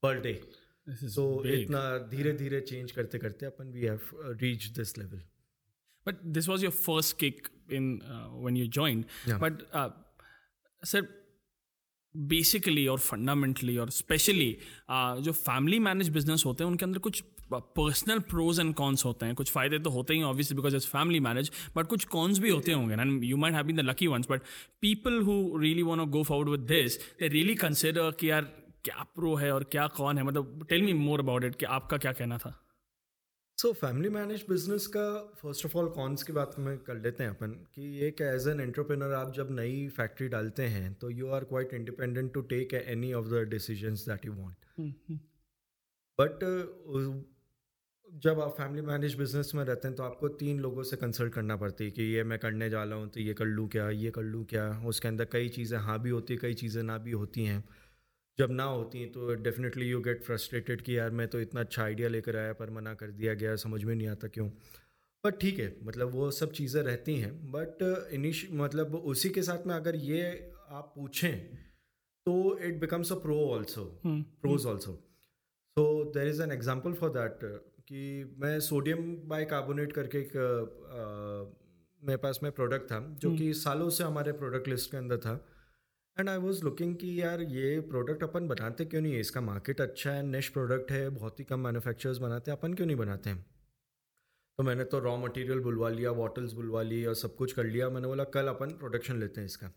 per day सो इतना धीरे धीरे चेंज करते करते अपन we have reach this level your first kick in uh, when you joined. Yeah. But uh, sir, basically और फंडामेंटली और स्पेशली uh, जो फैमिली मैनेज बिज़नेस होते हैं उनके अंदर कुछ पर्सनल प्रोज एंड कॉन्स होते हैं। कुछ फ़ायदे तो होते ही obviously because it's family manage but कुछ कॉन्स भी होते होंगे and you might have been the lucky ones but people who really want go forward with this they really consider कि यार क्या प्रो है और क्या कौन है? मतलब tell me more about it कि आपका क्या कहना था? सो फैमिली मैनेज बिज़नेस का फ़र्स्ट ऑफ़ ऑल कॉन्स की बात में कर लेते हैं अपन कि एक एज एन एंटरप्रेनर आप जब नई फैक्ट्री डालते हैं तो you are quite independent to take any of the decisions that you want but जब आप फैमिली मैनेज बिज़नेस में रहते हैं तो आपको तीन लोगों से कंसल्ट करना पड़ती है कि ये मैं करने जा रहा हूँ तो ये कर लूँ क्या ये कर लूँ क्या? उसके अंदर कई चीज़ें हाँ भी होती कई चीज़ें ना भी होती हैं। जब ना होती हैं तो डेफिनेटली यू गेट फ्रस्ट्रेटेड कि यार मैं तो इतना अच्छा आइडिया लेकर आया पर मना कर दिया गया समझ में नहीं आता क्यों? बट ठीक है मतलब वो सब चीज़ें रहती हैं। बट इनिश मतलब उसी के साथ में अगर ये आप पूछें तो it becomes a pro also pros also so there is an example for that कि मैं सोडियम बाई कार्बोनेट करके एक मेरे पास में प्रोडक्ट था जो. कि सालों से हमारे प्रोडक्ट लिस्ट के अंदर था। एंड आई वॉज़ लुकिंग कि यार ये प्रोडक्ट अपन बनाते क्यों नहीं है? इसका मार्केट अच्छा है नेश प्रोडक्ट है बहुत ही कम मैन्युफैक्चरर्स बनाते हैं अपन क्यों नहीं बनाते हैं? तो मैंने तो रॉ मटेरियल बुलवा लिया बॉटल्स बुलवा ली और सब कुछ कर लिया। मैंने बोला कल अपन प्रोडक्शन लेते हैं इसका।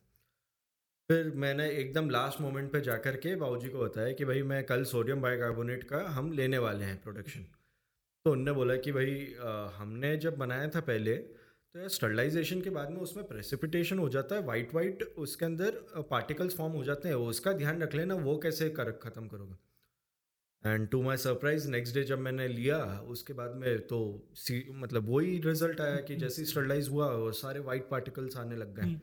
फिर मैंने एकदम लास्ट मोमेंट पे जा कर के बाबूजी को बताया कि भाई मैं कल सोडियम बाइकार्बोनेट का हम लेने वाले हैं प्रोडक्शन तो उनने बोला कि भाई आ, हमने जब बनाया था पहले तो यार स्टरलाइजेशन के बाद में उसमें प्रेसिपिटेशन हो जाता है वाइट वाइट उसके अंदर पार्टिकल्स फॉर्म हो जाते हैं। उसका ध्यान रख लेना वो कैसे कर ख़त्म करोगे। And to my surprise next day जब मैंने लिया उसके बाद में तो सी मतलब वही रिज़ल्ट आया कि जैसे स्टरलाइज हुआ वो सारे वाइट पार्टिकल्स आने लग गए।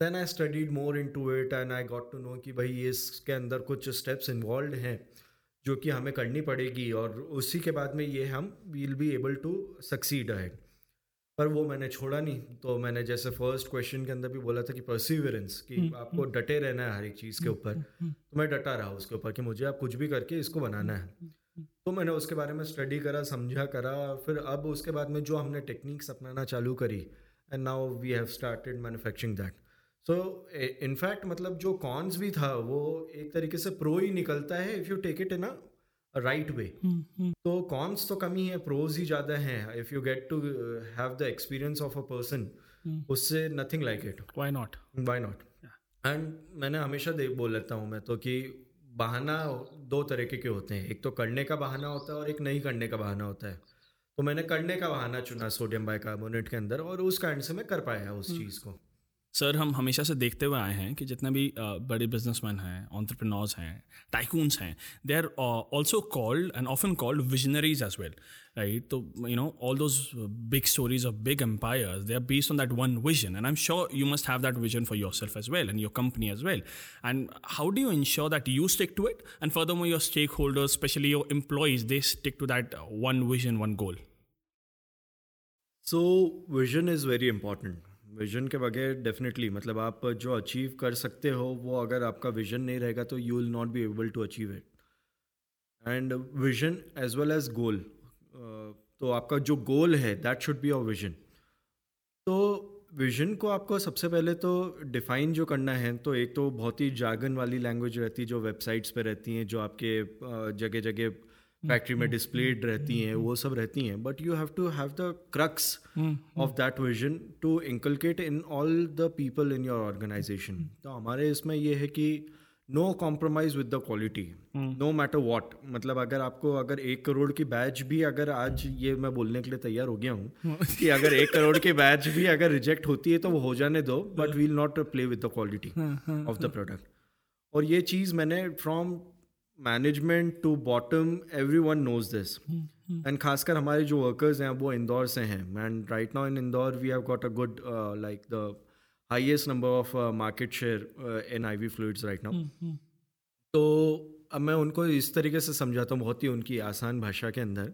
Then I studied more into it and I got to know कि भाई इसके अंदर कुछ स्टेप्स इन्वॉल्व हैं। जो कि हमें करनी पड़ेगी और उसी के बाद में ये हम we'll be able to succeed है पर वो मैंने छोड़ा नहीं तो मैंने जैसे फ़र्स्ट क्वेश्चन के अंदर भी बोला था कि परसिवरेंस कि हम्म, आपको हम्म। डटे रहना है हर एक चीज़ के हम्म, ऊपर। तो मैं डटा रहा उसके ऊपर कि मुझे आप कुछ भी करके इसको बनाना है। तो मैंने उसके बारे में स्टडी करा समझा करा फिर अब उसके बाद में जो हमने टेक्निक्स अपनाना चालू करी and now we have started manufacturing that so in fact मतलब जो कॉन्स भी था वो एक तरीके से प्रो ही निकलता है if you take it in a right way तो कॉन्स तो कम ही है प्रोज ही ज़्यादा हैं। If you get to have the experience of a person उससे nothing like it why not why not and मैंने हमेशा देख बोल लेता हूँ मैं तो कि बहाना दो तरीके के होते हैं। एक तो करने का बहाना होता है और एक नहीं करने का बहाना होता है। तो मैंने करने का बहाना चुना सोडियम बाइकार्बोनेट के अंदर और उस कारण से मैं कर पाया उस हम्म। चीज़ को। सर, हम हमेशा से देखते हुए आए हैं कि जितने भी बड़े बिजनेसमैन हैं ऑन्टरप्रनोर्स हैं टाइकून्स हैं they are also called and often called visionaries as well right तो you know all those big stories of big empires they are based on that one vision and I am sure you must have that vision for yourself as well and your company as well and how do you ensure that you stick to it and furthermore your stakeholders specially your employees they stick to that one vision one goal so vision is very important vision के बगैर डेफिनेटली मतलब आप जो अचीव कर सकते हो, वो अगर आपका विजन नहीं रहेगा तो you will not be able to achieve it and vision as well as goal तो आपका जो गोल है that should be your vision तो विजन को आपको सबसे पहले तो डिफाइन जो करना है तो एक तो बहुत ही जागन वाली लैंग्वेज रहती है, जो वेबसाइट्स पे रहती हैं, जो आपके जगह जगह फैक्ट्री में डिस्प्लेड रहती हैं वो सब रहती हैं but you have to have the crux of that vision to inculcate in all the people in your organisation तो हमारे इसमें ये है कि no compromise with the quality no matter what मतलब अगर आपको अगर एक करोड़ की बैच भी अगर आज ये मैं बोलने के लिए तैयार हो गया हूँ कि अगर एक करोड़ की बैच भी अगर रिजेक्ट होती है तो वो हो जाने दो but we'll not play with the quality of the product और ये चीज़ मैंने from management to bottom everyone knows this and खासकर हमारे जो वर्कर्स हैं वो इंदौर से हैं and right now in Indore we have got a good like the highest number of market share in I V fluids right now तो अब मैं उनको इस तरीके से समझाता हूँ बहुत ही उनकी आसान भाषा के अंदर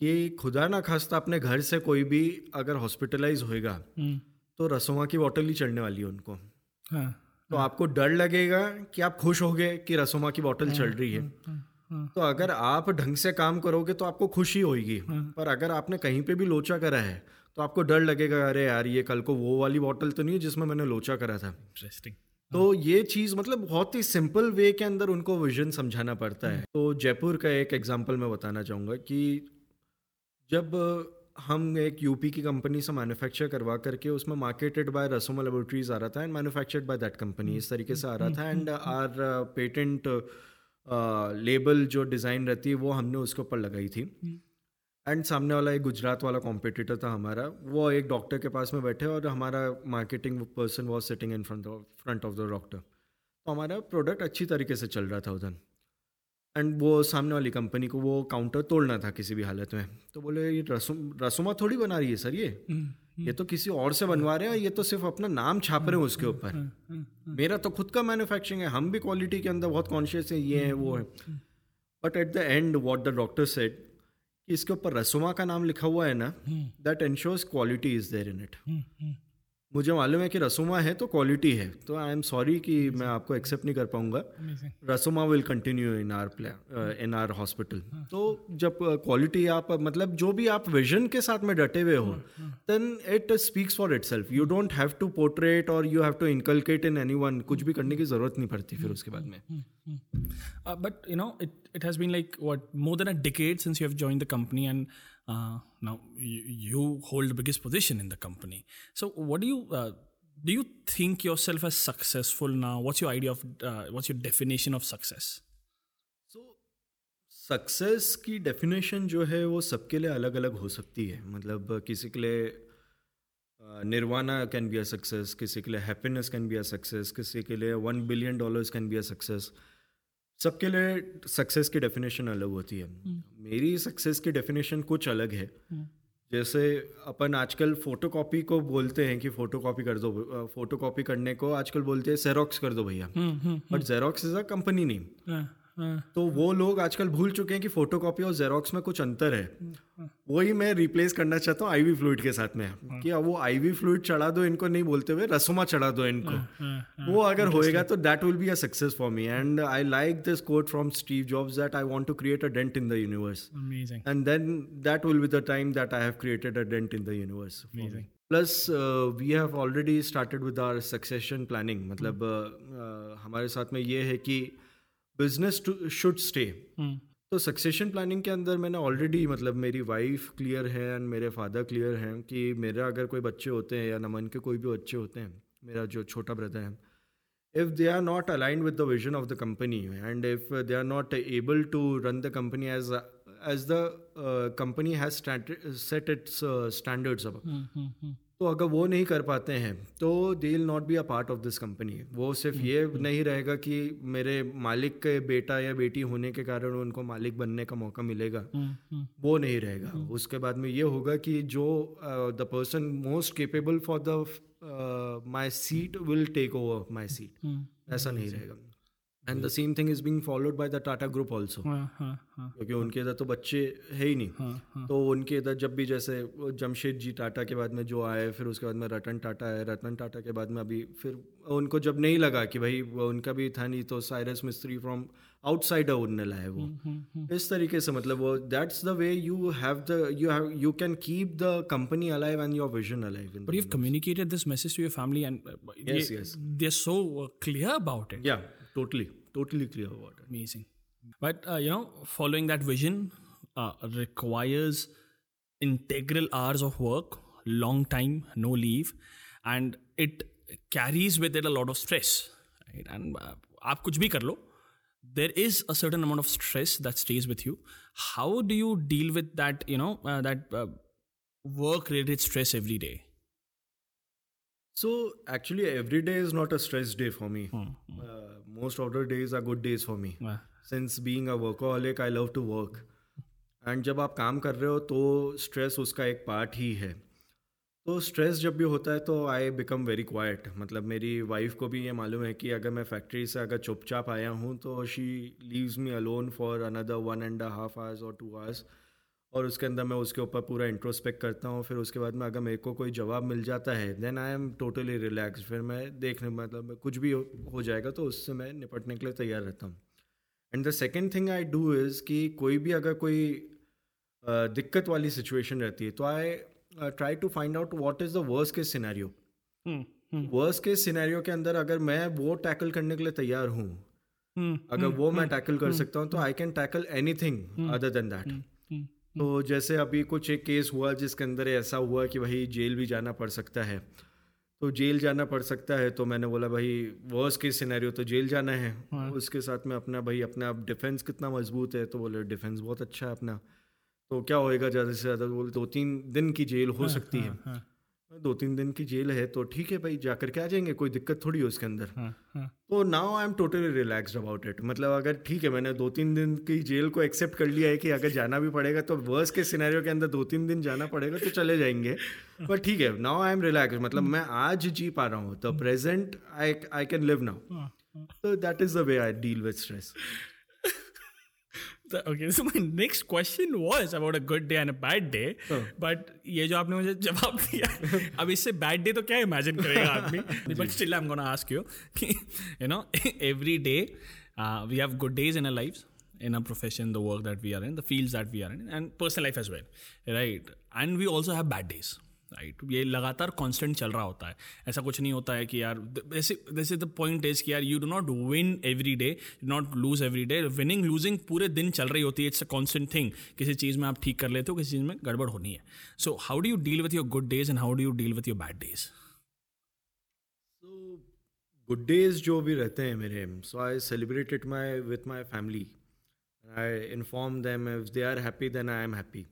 कि खुदा ना खास्ता अपने घर से कोई भी अगर हॉस्पिटलाइज होएगा तो रसोमा की बॉटल ही चढ़ने वाली है उनको। हाँ। तो आपको डर लगेगा कि आप खुश हो गए कि रसोमा की बोतल चल रही है। तो अगर आप ढंग से काम करोगे तो आपको खुशी होगी पर अगर आपने कहीं पे भी लोचा करा है तो आपको डर लगेगा अरे यार ये कल को वो वाली बोतल तो नहीं है जिसमें मैंने लोचा करा था? इंटरेस्टिंग तो ये चीज़ मतलब बहुत ही सिंपल वे के अंदर उनको विजन समझाना पड़ता है। तो जयपुर का एक एग्ज़ाम्पल मैं बताना चाहूँगा कि जब हम एक यूपी की कंपनी से मैन्युफैक्चर करवा करके उसमें मार्केटेड बाय रसोमा लेबोरेटरीज आ रहा था and manufactured by that company इस तरीके से आ रहा था एंड आर पेटेंट लेबल जो डिज़ाइन रहती है वो हमने उसके ऊपर लगाई थी। एंड सामने वाला एक गुजरात वाला कॉम्पिटिटर था हमारा, वो एक डॉक्टर के पास में बैठे और हमारा marketing person was sitting in front front of the doctor तो हमारा प्रोडक्ट अच्छी तरीके से चल रहा था उधर। एंड वो सामने वाली कंपनी को वो काउंटर तोड़ना था किसी भी हालत में। तो बोले ये रसुम रसुमा थोड़ी बना रही है सर ये। ये तो किसी और से बनवा रहे हैं ये तो सिर्फ़ अपना नाम छाप रहे हैं उसके ऊपर। मेरा तो खुद का मैन्युफैक्चरिंग है हम भी क्वालिटी के अंदर बहुत कॉन्शियस हैं ये है। वो है but at the end what the doctor set इसके ऊपर रसुमा का नाम लिखा हुआ है ना that ensures quality is there in it मुझे मालूम है कि रसुमा है तो क्वालिटी है तो आई एम सॉरी कि मैं आपको एक्सेप्ट नहीं कर पाऊँगा। Rasuma will continue in our plan in our hospital तो जब क्वालिटी uh, आप मतलब जो भी आप विजन के साथ में डटे हुए हो then it speaks for itself you don't have to portrait और you have to inculcate in anyone कुछ भी करने की ज़रूरत नहीं पड़ती फिर उसके बाद में। But you know it it has been like what more than a decade since you have joined the company, and uh, now you, you hold the biggest position in the company. So, what do you uh, do? You think yourself as successful now? What's your idea of uh, what's your definition of success? So success की डेफिनेशन जो है वो सबके लिए अलग अलग हो सकती है मतलब किसी के लिए nirvana can be a success किसी के लिए happiness can be a success किसी के लिए one billion dollars can be a success सबके लिए सक्सेस की डेफिनेशन अलग होती है। मेरी सक्सेस की डेफिनेशन कुछ अलग है। जैसे अपन आजकल फोटोकॉपी को बोलते हैं कि फोटोकॉपी कर दो फोटोकॉपी करने को आजकल बोलते हैं जेरोक्स कर दो भैया। But Xerox is a company name तो वो लोग आजकल भूल चुके हैं कि फ़ोटो कॉपी और जेरोक्स में कुछ अंतर है। वही मैं रिप्लेस करना चाहता हूँ आईवी फ्लूड के साथ में। कि वो आईवी फ्लूइड चढ़ा दो इनको नहीं बोलते हुए रसोमा चढ़ा दो इनको। वो अगर होएगा तो that will be a success for me and I like this quote from Steve Jobs that I want to create a dent in the universe and and that time that I have created a dent in the universe. for me. Plus, uh, we have already started with our succession planning. मतलब uh, uh, हमारे साथ में ये है कि बिज़नेस टू शुड स्टे तो सक्सेशन प्लानिंग के अंदर मैंने ऑलरेडी मतलब मेरी वाइफ क्लियर है एंड मेरे फादर क्लियर हैं कि मेरा अगर कोई बच्चे होते हैं या नमन के कोई भी बच्चे होते हैं मेरा जो छोटा ब्रदर है if they are not aligned with the vision of the company and if they are not able to run the company as as the company has set its standards अब तो अगर वो नहीं कर पाते हैं तो they will not be a part of this company वो सिर्फ़ ये नहीं रहेगा कि मेरे मालिक के बेटा या बेटी होने के कारण उनको मालिक बनने का मौका मिलेगा। वो नहीं रहेगा। उसके बाद में ये होगा कि जो the person most capable for the my seat will take over my seat ऐसा नहीं रहेगा। And the same thing is being followed by the Tata group also क्योंकि उनके इधर तो बच्चे है ही नहीं। हाँ, तो उनके इधर जब भी जैसे जमशेद जी टाटा के बाद में जो आए फिर उसके बाद में रतन टाटा आए रतन टाटा के बाद में अभी फिर उनको जब नहीं लगा कि भाई वो उनका भी था नहीं तो साइरस मिस्त्री फ्रॉम आउटसाइडर उनने लाए वो। इस तरीके से मतलब वो that's the way you have the you have you can keep the company alive and your vision alive But you've communicated this message to your family, and uh, Yes, they, yes. they're so uh, clear about it. या Totally totally clear about it Amazing. But uh, you know, following that vision uh, requires integral hours of work, long time, no leave, and it carries with it a lot of stress. Right? And uh, आप कुछ भी कर लो, there is a certain amount of stress that stays with you. How do you deal with that? You know, uh, that uh, work-related stress every day. So actually, every day is not a stress day for me. Uh, most of the days are good days for me. Yeah. Since being a workaholic, I love to work. And जब आप काम कर रहे हो तो स्ट्रेस उसका एक पार्ट ही है तो स्ट्रेस जब भी होता है तो आई बिकम वेरी क्वाइट मतलब मेरी वाइफ को भी ये मालूम है कि अगर मैं फैक्ट्री से अगर चुपचाप आया हूँ तो she leaves me alone for another one and half hours और टू आवर्स और उसके अंदर मैं उसके ऊपर पूरा इंट्रोस्पेक्ट करता हूँ फिर उसके बाद में अगर मेरे को कोई जवाब मिल जाता है then I am totally relax फिर मैं देखने मतलब कुछ भी हो, हो जाएगा तो उससे मैं निपटने के लिए तैयार रहता हूँ। And the second thing I do is कि कोई भी अगर कोई दिक्कत वाली सिचुएशन रहती है तो I try to find out what is the worst case scenario worst case scenario के अंदर अगर मैं वो टैकल करने के लिए तैयार हूँ अगर वो मैं टैकल कर सकता हूँ तो I can tackle anything other than that तो जैसे अभी कुछ एक केस हुआ जिसके अंदर ऐसा हुआ कि भाई जेल भी जाना पड़ सकता है। तो जेल जाना पड़ सकता है तो मैंने बोला भाई वर्स्ट केस सिनेरियो तो जेल जाना है। उसके साथ में अपना भाई अपना डिफेंस कितना मज़बूत है? तो बोले डिफेंस बहुत अच्छा है अपना। तो क्या होएगा ज़्यादा से ज़्यादा? बोले दो तीन दिन की जेल हो सकती है। दो तीन दिन की जेल है तो ठीक है भाई जाकर के आ जाएँगे कोई दिक्कत थोड़ी है उसके अंदर। तो now I am totally relaxed about it मतलब अगर ठीक है मैंने दो तीन दिन की जेल को एक्सेप्ट कर लिया है कि अगर जाना भी पड़ेगा तो वर्स के सिनेरियो के अंदर दो तीन दिन जाना पड़ेगा तो चले जाएँगे। पर ठीक है नाउ आई एम रिलैक्स मतलब मैं आज जी पा रहा हूँ the present I I can live now तो that is the way I deal with stress Okay, so my next question was about a good day and a bad day. But ये जो आपने मुझे जवाब दिया अब इससे बैड डे तो क्या इमेजिन करेगा आदमी but still I am gonna ask you you know every day we have good days in a life in a profession, the work that we are in, the fields that we are in, and personal life as well, right? And we also have bad days. Right ये लगातार कांस्टेंट चल रहा होता है। ऐसा कुछ नहीं होता है कि यार वैसे वैसे द पॉइंट इज़ कि यार you do not win every day not lose every day winning losing पूरे दिन चल रही होती है इट्स अ कॉन्स्टेंट थिंग किसी चीज़ में आप ठीक कर लेते हो किसी चीज़ में गड़बड़ होनी है। So how do you deal with your good days and how do you deal with your bad days So, good days जो भी रहते हैं मेरे I celebrate it my with my family. I inform them if they are happy then I am happy.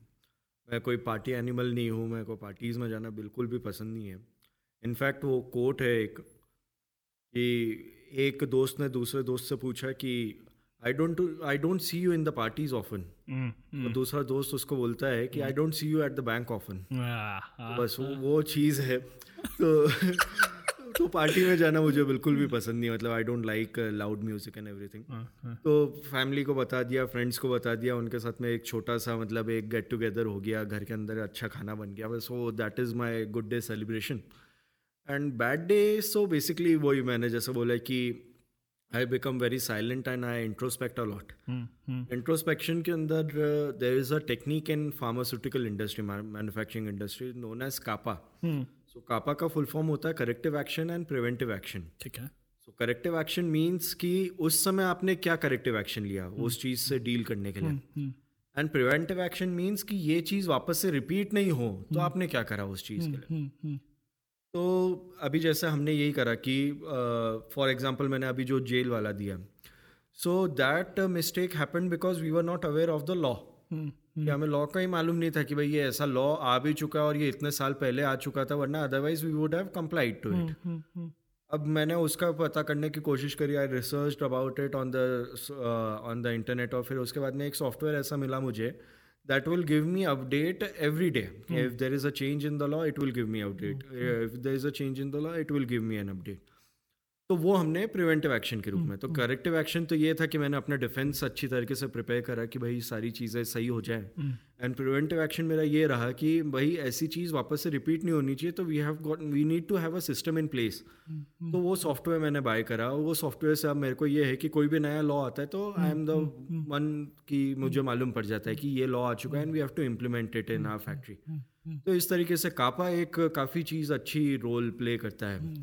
मैं कोई पार्टी एनिमल नहीं हूँ मैं को पार्टीज़ में जाना बिल्कुल भी पसंद नहीं है। इनफैक्ट वो कोट है एक कि एक दोस्त ने दूसरे दोस्त से पूछा कि I don't I don't see you in the parties often दूसरा दोस्त उसको बोलता है कि I don't see you at the bank often बस वो वो चीज़ है। तो तो पार्टी में जाना मुझे बिल्कुल भी पसंद नहीं मतलब I don't like loud music and everything तो फैमिली को बता दिया फ्रेंड्स को बता दिया उनके साथ में एक छोटा सा मतलब एक गेट टुगेदर हो गया घर के अंदर अच्छा खाना बन गया। So that is my good day celebration and bad day so basically वही मैंने जैसे बोला कि I become very silent and I introspect a lot introspection के अंदर there is a technique in pharmaceutical industry manufacturing industry known as CAPA so CAPA का फुल फॉर्म होता है corrective action and preventive action ठीक है। सो करेक्टिव एक्शन मीन्स कि उस समय आपने क्या करेक्टिव एक्शन लिया उस चीज़ से डील करने के लिए। एंड प्रिवेंटिव एक्शन मीन्स कि ये चीज़ वापस से रिपीट नहीं हो तो आपने क्या करा उस चीज़ के लिए? तो अभी जैसे हमने यही करा कि फॉर एग्ज़ाम्पल मैंने अभी जो जेल वाला दिया। So that mistake happen because we were not aware of the law कि हमें लॉ का ही मालूम नहीं था कि भाई ये ऐसा लॉ आ भी चुका है और ये इतने साल पहले आ चुका था वरना otherwise we would have complied to it अब मैंने उसका पता करने की कोशिश करी I research about it on the on the internet और फिर उसके बाद में एक सॉफ्टवेयर ऐसा मिला मुझे that will give me update every day if there is a change in the law it will give me update if there is a change in the law it will give me an update तो वो हमने प्रिवेंटिव एक्शन के रूप में। तो करेक्टिव हम्म, एक्शन तो ये था कि मैंने अपना डिफेंस अच्छी तरीके से प्रिपेयर करा कि भाई सारी चीज़ें सही हो जाए। एंड प्रिवेंटिव एक्शन मेरा ये रहा कि भाई ऐसी चीज़ वापस से रिपीट नहीं होनी चाहिए तो we have got we need to have a system in place तो वो सॉफ्टवेयर मैंने बाय करा वो सॉफ्टवेयर से अब मेरे को ये है कि कोई भी नया लॉ आता है तो आई एम द वन की मुझे मालूम पड़ जाता है कि ये लॉ आ चुका है and we have to implement it in our factory तो इस तरीके से कापा एक काफ़ी चीज़ अच्छी रोल प्ले करता है।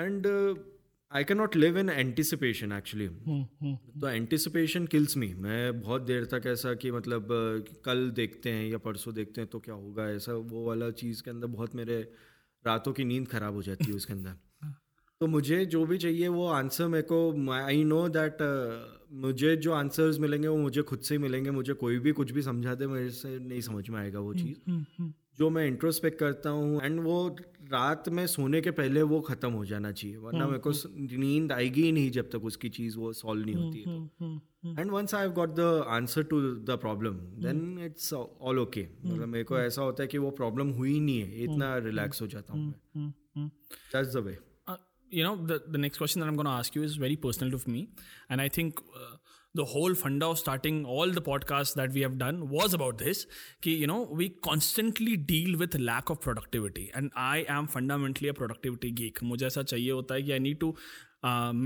And I cannot live in anticipation actually तो एंटिसिपेशन किल्स मी मैं बहुत देर तक ऐसा कि मतलब कल देखते हैं या परसों देखते हैं तो क्या होगा? ऐसा वो वाला चीज़ के अंदर बहुत मेरे रातों की नींद खराब हो जाती है उसके अंदर। <laughs> तो मुझे जो भी चाहिए वो आंसर मेरे को आई नो दैट मुझे जो आंसर्स मिलेंगे वो मुझे खुद से ही मिलेंगे मुझे कोई भी कुछ भी समझा दे मेरे से नहीं समझ में आएगा वो चीज़। जो मैं इंट्रोस्पेक्ट करता हूँ एंड वो रात में सोने के पहले वो ख़त्म हो जाना चाहिए वरना मेरे को नींद आएगी ही नहीं जब तक उसकी चीज़ वो सॉल्व नहीं होती है and once I have got the answer to the problem then it's all okay मतलब मेरे को ऐसा होता है कि वो प्रॉब्लम हुई नहीं है इतना रिलैक्स हो जाता हूँ मैं। That's the way you know the, the next question that i'm going to ask you is very personal to me and i think uh, the whole funda of starting all the podcasts that we have done was about this ki, you know we constantly deal with lack of productivity and i am fundamentally a productivity geek मुझे ऐसा चाहिए होता है कि I need to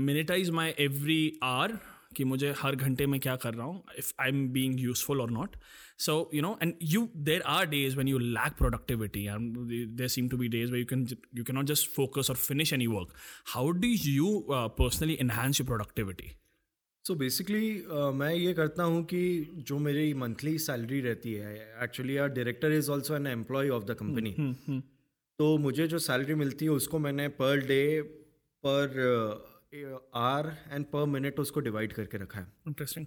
monetize my every hour कि मुझे हर घंटे में क्या कर रहा हूँ if I am being useful और not so you know and you there are days when you lack productivity and there seem to be days where you can you cannot just focus or finish any work how do you uh, personally enhance your so basically मैं ये करता हूँ कि जो मेरी मंथली सैलरी रहती है actually our director is also an employee of the company तो मुझे जो सैलरी मिलती है उसको मैंने per day per hour and per minute उसको डिवाइड करके रखा है। इंटरेस्टिंग.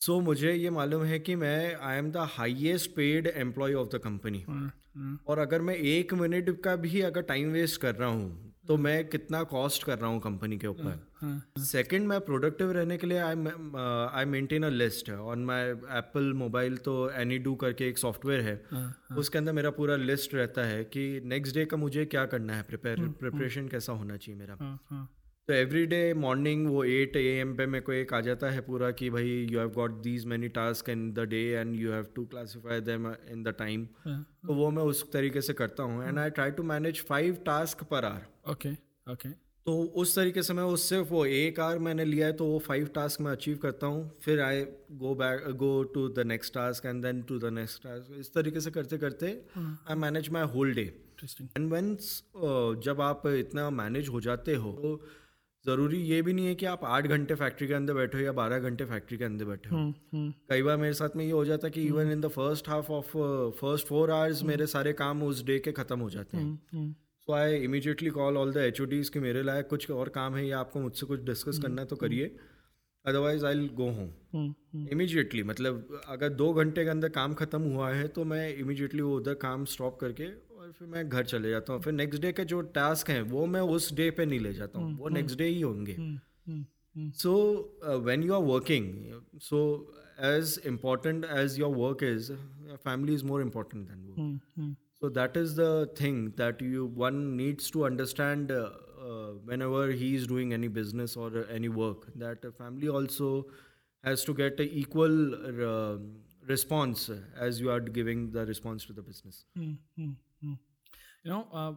सो so, मुझे ये मालूम है कि मैं I am the highest paid employee of the company और अगर मैं एक मिनट का भी अगर टाइम वेस्ट कर रहा हूँ तो मैं कितना कॉस्ट कर रहा हूँ कंपनी के ऊपर? सेकंड मैं प्रोडक्टिव रहने के लिए I I maintain a list on my Apple mobile तो एनी डू करके एक सॉफ्टवेयर है। उसके अंदर मेरा पूरा लिस्ट रहता है कि नेक्स्ट डे का मुझे क्या करना है? प्रिपेयर प्रिपरेशन कैसा होना चाहिए मेरा? तो एवरी डे मॉर्निंग वो एट ए एम पे मेरे को एक आ जाता है पूरा कि भाई you have got these many task in the day and you have to classify them in the time तो वो मैं उस तरीके से करता हूँ and I try to manage five task per hour okay okay. तो उस तरीके से मैं उस सिर्फ़ वो एक आर मैंने लिया है तो वो फाइव टास्क मैं अचीव करता हूँ फिर I go back go to the next task and then to the next task इस तरीके से करते करते I manage my whole day and once जब आप इतना मैनेज हो जाते हो तो ज़रूरी ये भी नहीं है कि आप आठ घंटे फैक्ट्री के अंदर बैठे हो या बारह घंटे फैक्ट्री के अंदर बैठे हो। कई बार मेरे साथ में ये हो जाता है कि even in the first half of first four hours मेरे सारे काम उस डे के ख़त्म हो जाते हैं। So I immediately call all the H कि मेरे लायक कुछ और काम है या आपको मुझसे कुछ डिस्कस करना है तो करिए। Otherwise I go home immediately मतलब अगर दो घंटे के अंदर काम खत्म हुआ है तो मैं इमीजिएटली वो उधर काम स्टॉप करके और फिर मैं घर चले जाता हूँ। फिर नेक्स्ट डे के जो टास्क हैं वो मैं उस डे पे नहीं ले जाता हूँ। हम्म, वो नेक्स्ट हम्म। डे ही होंगे। So when you are working so as important as your work is family is more important than work so that is the thing that you one needs to understand when he is doing any business और any work that family also has to get equal response as you are giving the response to the business you know uh,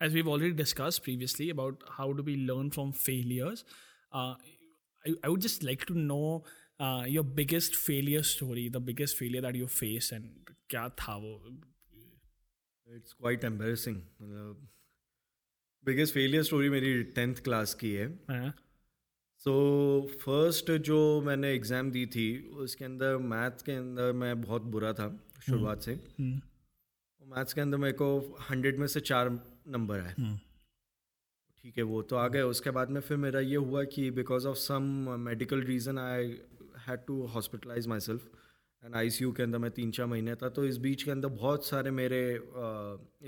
as we've already discussed previously about how do we learn from failures uh, I, I would just like to know uh, your biggest failure story the biggest failure that you faced and क्या था वो it's quite embarrassing biggest failure story मेरी टेंथ क्लास की है हाँ, सो फ़र्स्ट जो मैंने एग्ज़ाम दी थी उसके अंदर मैथ के अंदर मैं बहुत बुरा था शुरुआत से मैथ्स के अंदर मेरे को हंड्रेड में से चार नंबर आए। हम्म। ठीक है वो तो आ गए। उसके बाद में फिर मेरा ये हुआ कि because of some medical reason I had to hospitalize myself and I C U के अंदर मैं तीन चार महीने था तो इस बीच के अंदर बहुत सारे मेरे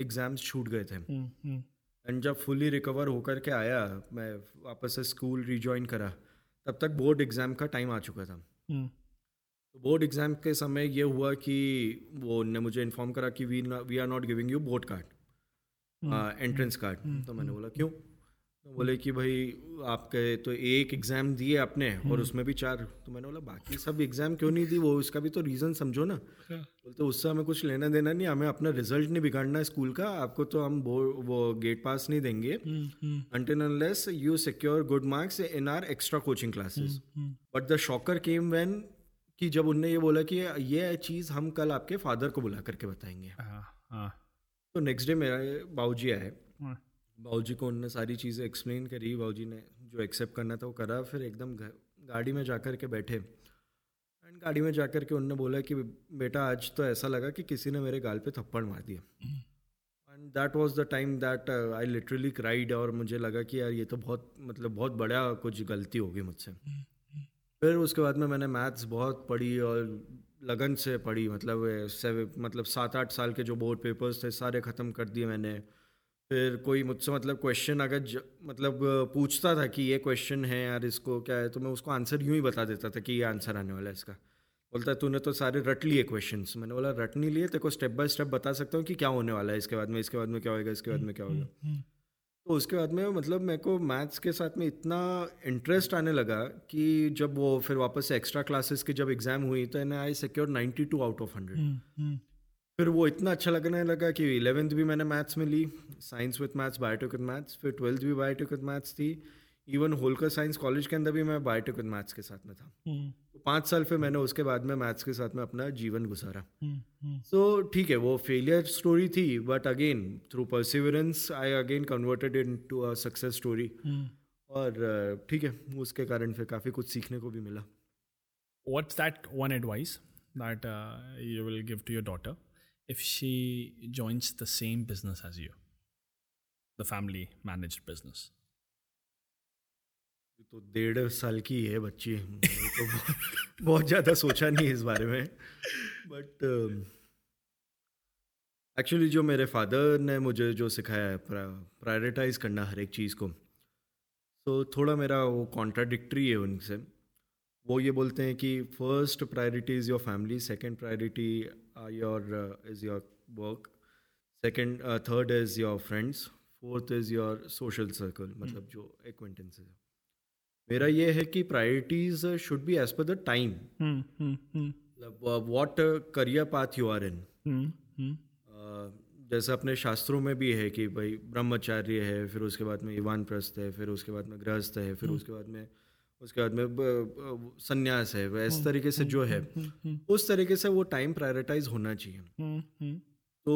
एग्ज़ाम्स uh, छूट गए थे। हम्म, हम्म, एंड जब फुली रिकवर होकर के आया मैं वापस से स्कूल रिजॉइन करा तब तक बोर्ड एग्ज़ाम का टाइम आ चुका था। हम्म, बोर्ड एग्ज़ाम के समय ये हुआ कि वो ने मुझे इन्फॉर्म करा कि we we are not giving you board card entrance card तो मैंने बोला क्यों? तो बोले कि भाई आपके तो एक एग्ज़ाम दिए आपने और उसमें भी चार. तो मैंने बोला बाकी सब एग्ज़ाम क्यों नहीं दी? वो उसका भी तो रीज़न समझो ना. बोलते उससे हमें कुछ लेना देना नहीं हमें अपना रिज़ल्ट नहीं बिगाड़ना है स्कूल का आपको तो हम वो वो गेट पास नहीं देंगे हम्म, हम्म, unless you secure good marks in our extra coaching classes. Hmm, But the shocker came when कि जब उनने ये बोला कि ये चीज़ हम कल आपके फादर को बुला करके बताएँगे। हाँ, हाँ, तो नेक्स्ट डे मेरा बाबूजी आए। हाँ, बाबूजी को उनने सारी चीज़ें एक्सप्लेन करी। बाबूजी ने जो एक्सेप्ट करना था वो करा। फिर एकदम गाड़ी में जा कर के बैठे। एंड गाड़ी में जा कर के उनने बोला कि बेटा आज तो ऐसा लगा कि किसी ने मेरे गाल पे थप्पड़ मार दिया। And that was the time that I literally cried और मुझे लगा कि यार ये तो बहुत मतलब बहुत बड़ा कुछ गलती होगी मुझसे। फिर उसके बाद में मैंने मैथ्स बहुत पढ़ी और लगन से पढ़ी मतलब मतलब सात आठ साल के जो बोर्ड पेपर्स थे सारे ख़त्म कर दिए मैंने। फिर कोई मुझसे मतलब क्वेश्चन अगर ज, मतलब पूछता था कि ये क्वेश्चन है यार इसको क्या है तो मैं उसको आंसर यूँ ही बता देता था कि ये आंसर आने वाला है इसका। बोलता तूने तो सारे रट लिए क्वेश्चंस मैंने बोला रट नहीं लिए? तेरे को स्टेप बाय स्टेप बता सकता हूँ कि क्या होने वाला है इसके बाद में? इसके बाद में क्या होएगा? इसके बाद में क्या होगा? हम्म, तो उसके बाद में मतलब मेरे को मैथ्स के साथ में इतना इंटरेस्ट आने लगा कि जब वो फिर वापस से एक्स्ट्रा क्लासेस की जब एग्ज़ाम हुई तो and I secure 92 out of 100 hmm, फिर वो इतना अच्छा लगने लगा कि इलेवेंथ भी मैंने मैथ्स में ली science with maths biotech with maths फिर ट्वेल्थ भी बायोटेक विथ मैथ्स थी। इवन होलकर साइंस कॉलेज के अंदर भी मैं बायोटेक विथ मैथ्स के साथ में था। हम्म, तो पाँच साल फिर मैंने उसके बाद में मैथ्स के साथ में अपना जीवन गुजारा। हम्म, हम्म, सो ठीक है वो फेलियर स्टोरी थी but again through perseverance I again converted into a success story hmm. और ठीक है उसके कारण फिर काफ़ी कुछ सीखने को भी मिला। What's that one advice that uh, you will give to your daughter if she joins the same business as you, the family managed business? तो डेढ़ साल की है बच्ची। तो बहुत, ज़्यादा सोचा नहीं इस बारे में। बट एक्चुअली जो मेरे फादर ने मुझे जो सिखाया है प्रायोरिटाइज करना हर एक चीज़ को तो थोड़ा मेरा वो कॉन्ट्राडिक्ट्री है उनसे। वो ये बोलते हैं कि first priority is your family second priority your is your work second third is your friends fourth is your social circle मतलब जो एक्वेंटेंसेस है। मेरा ये है कि priorities should be as per the time what career path you are in. जैसे अपने शास्त्रों में भी है कि भाई ब्रह्मचार्य है फिर उसके बाद में ईवान प्रस्थ है फिर उसके बाद में गृहस्थ है फिर उसके बाद में उसके बाद में ब- ब- संन्यास है इस तरीके से जो है उस तरीके से वो टाइम प्रायोरिटाइज होना चाहिए. तो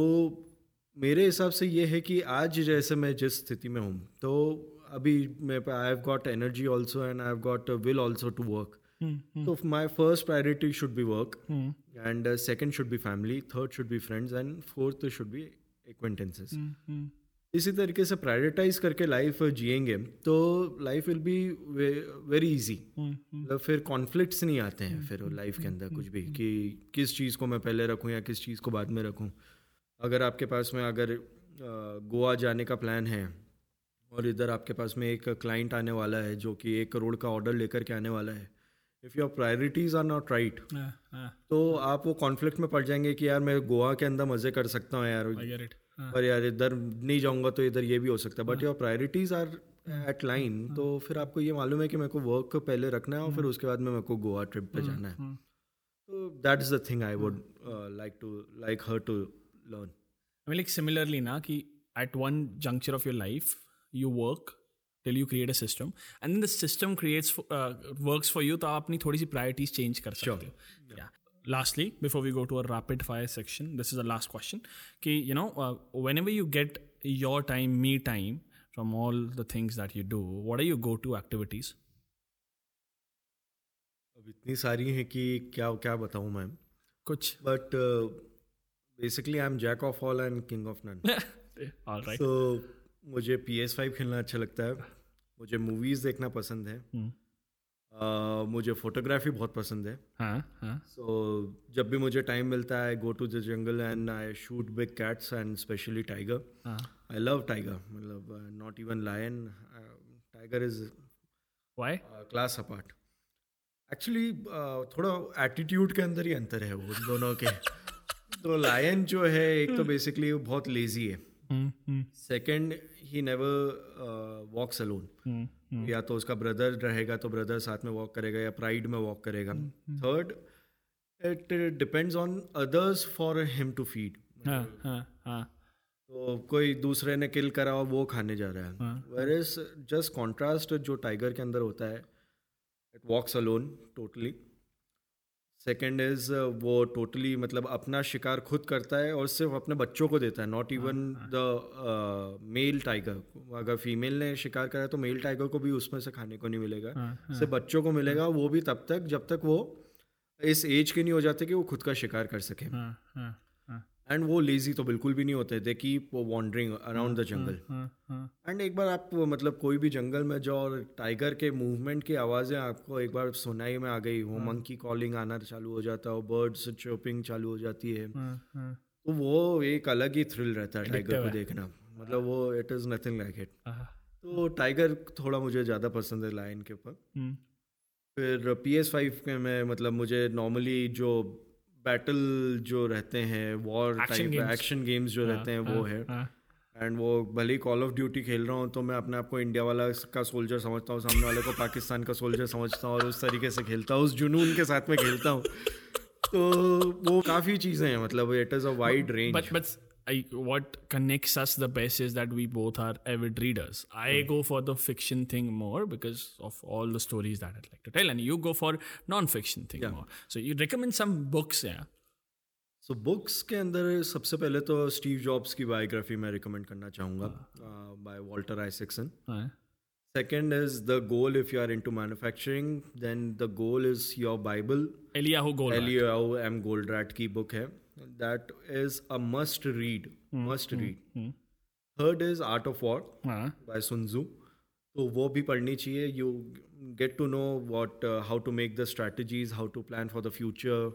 मेरे हिसाब से ये है कि आज जैसे मैं जिस स्थिति में हूँ तो अभी मैं I have got energy also and I have got will also to work Hmm, should be work, hmm, and uh, second should be family, third should be friends, and fourth should be acquaintances. hmm, hmm. इसी तरीके से प्रायोरिटाइज करके लाइफ जिएँगे तो life will be very easy Hmm, मतलब फिर कॉन्फ्लिक्ट्स नहीं आते हैं फिर लाइफ के अंदर कुछ भी कि किस चीज़ को मैं पहले रखूँ या किस चीज़ को बाद में रखूँ। अगर आपके पास में अगर गोवा जाने का प्लान है और इधर आपके पास में एक क्लाइंट आने वाला है जो कि एक करोड़ का ऑर्डर लेकर के आने वाला है। If your priorities are not right तो आप वो कॉन्फ्लिक्ट में पड़ जाएँगे कि यार मैं गोवा के अंदर मज़े कर सकता हूँ यार. Ah, पर यार इधर नहीं जाऊँगा तो इधर ये भी हो सकता है। But your priorities are at line तो फिर आपको ये मालूम है कि मेरे को वर्क पहले रखना है और फिर उसके बाद में मेरे को गोवा ट्रिप पे जाना है। तो that is the thing I would like to like her to learn mean, like similarly, कि at one juncture of your life, you work till you create a system, and then the system creates for, uh, works for you. तो आप अपनी थोड़ी सी priorities change कर सकते हो. Lastly, before we go to a rapid fire section, this is the last question. कि you know, uh, whenever you get your time, me time from all the things that you do, what are your go-to activities? अब इतनी सारी हैं कि क्या क्या बताऊँ मैं कुछ but basically I am jack of all and king of none All right. तो मुझे पी एस फाइव खेलना अच्छा लगता है। मुझे मूवीज़ देखना पसंद है. Uh, मुझे फोटोग्राफी बहुत पसंद है। हाँ हाँ। सो जब भी मुझे टाइम मिलता है go to the jungle and I shoot big cats and specially tiger हाँ। आई लव टाइगर मतलब not even lion tiger is Why? Class apart actually थोड़ा एटीट्यूड के अंदर ही अंतर है वो दोनों के। <laughs> तो लायन जो है एक तो बेसिकली वो बहुत लेजी है। Second he never walks alone. या तो उसका ब्रदर रहेगा तो ब्रदर साथ में वॉक करेगा या प्राइड में वॉक करेगा। Third it depends on others for him to feed तो कोई दूसरे ने किल करा और वो खाने जा रहा है। हाँ। वेर इज़ जस्ट कॉन्ट्रास्ट जो टाइगर के अंदर होता है it walks alone totally second is वो टोटली मतलब अपना शिकार खुद करता है और सिर्फ़ अपने बच्चों को देता है not even the male tiger अगर फीमेल ने शिकार करा तो मेल टाइगर को भी उसमें से खाने को नहीं मिलेगा। हाँ, सिर्फ़ बच्चों को मिलेगा वो भी तब तक जब तक वो इस एज के नहीं हो जाते कि वो खुद का शिकार कर सके। हाँ हाँ हाँ। एंड वो लेजी तो बिल्कुल भी नहीं होते they keep wandering around the jungle and एक बार आप मतलब कोई भी जंगल में जाओ और टाइगर के मूवमेंट की आवाज़ें आपको एक बार सुनाई में आ गई। वो मंकी कॉलिंग आना चालू हो जाता है बर्ड्स चोपिंग चालू हो जाती है। हाँ हाँ तो वो एक अलग ही थ्रिल रहता है टाइगर को देखना। मतलब वो it is nothing like it तो टाइगर थोड़ा मुझे ज़्यादा पसंद है लाइन के ऊपर। हम्म, फिर पी एस फाइव के में मतलब मुझे नॉर्मली जो बैटल जो रहते हैं वॉर टाइप एक्शन गेम्स जो रहते हैं वो है। हाँ। एंड वो भले ही कॉल ऑफ़ ड्यूटी खेल रहा हूँ तो मैं अपने आप को इंडिया वाला का सोल्जर समझता हूँ सामने वाले को पाकिस्तान का सोल्जर समझता हूँ और उस तरीके से खेलता हूँ उस जुनून के साथ में खेलता हूँ। तो वो काफ़ी चीज़ें हैं मतलब it is a wide range I, what connects us the best is that we both are avid readers. I go for the fiction thing more because of all the stories that I'd like to tell, and you go for non-fiction thing more. So you recommend some books, yeah? So books के अंदर सबसे पहले तो स्टीव जॉब्स की बायोग्राफी मैं रिकमेंड करना चाहूँगा by Walter Isaacson Huh? Second is the goal if you are into manufacturing, then the goal is your Bible. Eliyahu Goldratt. Eliyahu M. Goldratt की book है. That is a must read. Must read. Third is Art of War Huh? by Sun Tzu. तो वो भी पढ़नी चाहिए you get to know what how to make the strategies how to plan for the future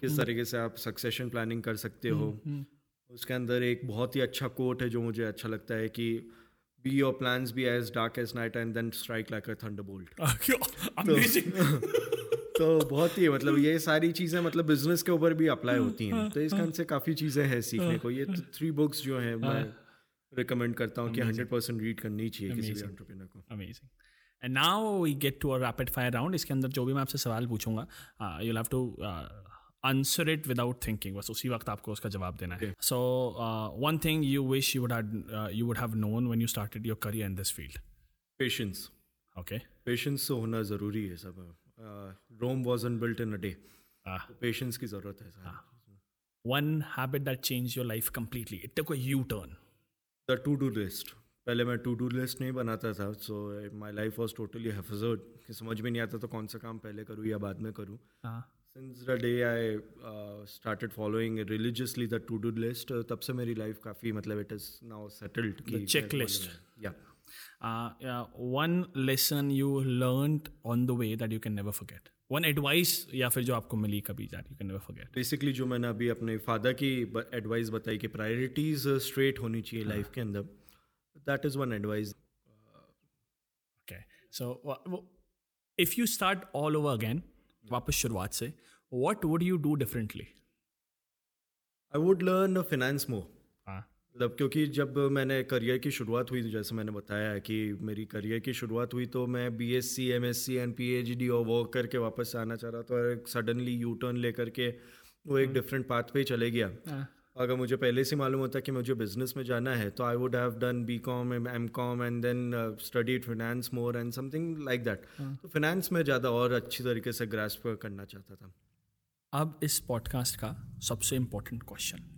किस तरीके से आप सक्सेशन प्लानिंग कर सकते हो उसके अंदर एक बहुत ही अच्छा कोट है जो मुझे अच्छा लगता है कि be your plans be as dark as night and then strike like a thunderbolt Amazing. <laughs> तो बहुत ही मतलब ये सारी चीज़ें मतलब बिज़नेस के ऊपर भी अप्लाई होती हैं। तो इस कारण से काफ़ी चीज़ें हैं सीखने को। ये तो थ्री बुक्स जो हैं मैं रिकमेंड करता हूँ कि हंड्रेड परसेंट रीड करनी चाहिए किसी भी एंटरप्रेनर को। Amazing and now we get to uh rapid fire इसके अंदर जो भी मैं आपसे सवाल पूछूँगा you have to answer it without thinking बस उसी वक्त आपको उसका जवाब देना है। So one thing you wish you you would have known one you started your career in this field patience okay patience होना ज़रूरी है सब। Rome was an built in a day. Patience की ज़रूरत है One habit that changed your life completely. It took a U-turn. The to do list पहले मैं टू डू लिस्ट नहीं बनाता था so my life was totally haphazard कि समझ में नहीं आता तो कौन सा काम पहले करूँ या बाद में करूँ। Since the day I started following religiously the to do list तब से मेरी लाइफ काफ़ी मतलब इट इज़ नाउ सेटल्ड की checklist. या uh, yeah, one lesson you learned on the way that you can never forget. One advice या फिर जो आपको मिली कभी that you can never forget. Basically जो मैंने अभी अपने फादर की एडवाइस बताई कि प्रायोरिटीज स्ट्रेट होनी चाहिए लाइफ के अंदर that is one advice Okay. So wha- wha- if you start all over again, वापस शुरुआत से, what would you do differently? I would learn finance more हाँ मतलब क्योंकि जब मैंने करियर की शुरुआत हुई जैसे मैंने बताया है कि मेरी करियर की शुरुआत हुई तो मैं B S C M S C and P H D और वर्क करके वापस आना चाह रहा था और सडनली यू टर्न लेकर के वो एक डिफरेंट पाथ पे ही चले गया। अगर मुझे पहले से मालूम होता कि मुझे बिज़नेस में जाना है तो I would have done B com M com and then studied finance more and something like that तो फिनेंस में ज़्यादा और अच्छी तरीके से ग्रास्प करना चाहता था। अब इस पॉडकास्ट का सबसे important question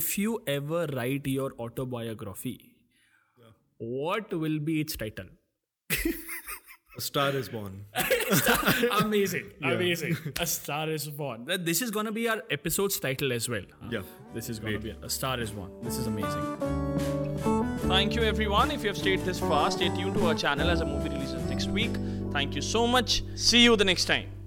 if you ever write your autobiography, yeah. what will be its title? A Star is Born. <laughs> amazing. Yeah. Amazing. A Star is Born. This is going to be our episode's title as well. Yeah. This is going to be A Star is Born. This is amazing. Thank you, everyone. If you have stayed this far, stay tuned to our channel as a movie releases next week. Thank you so much. See you the next time.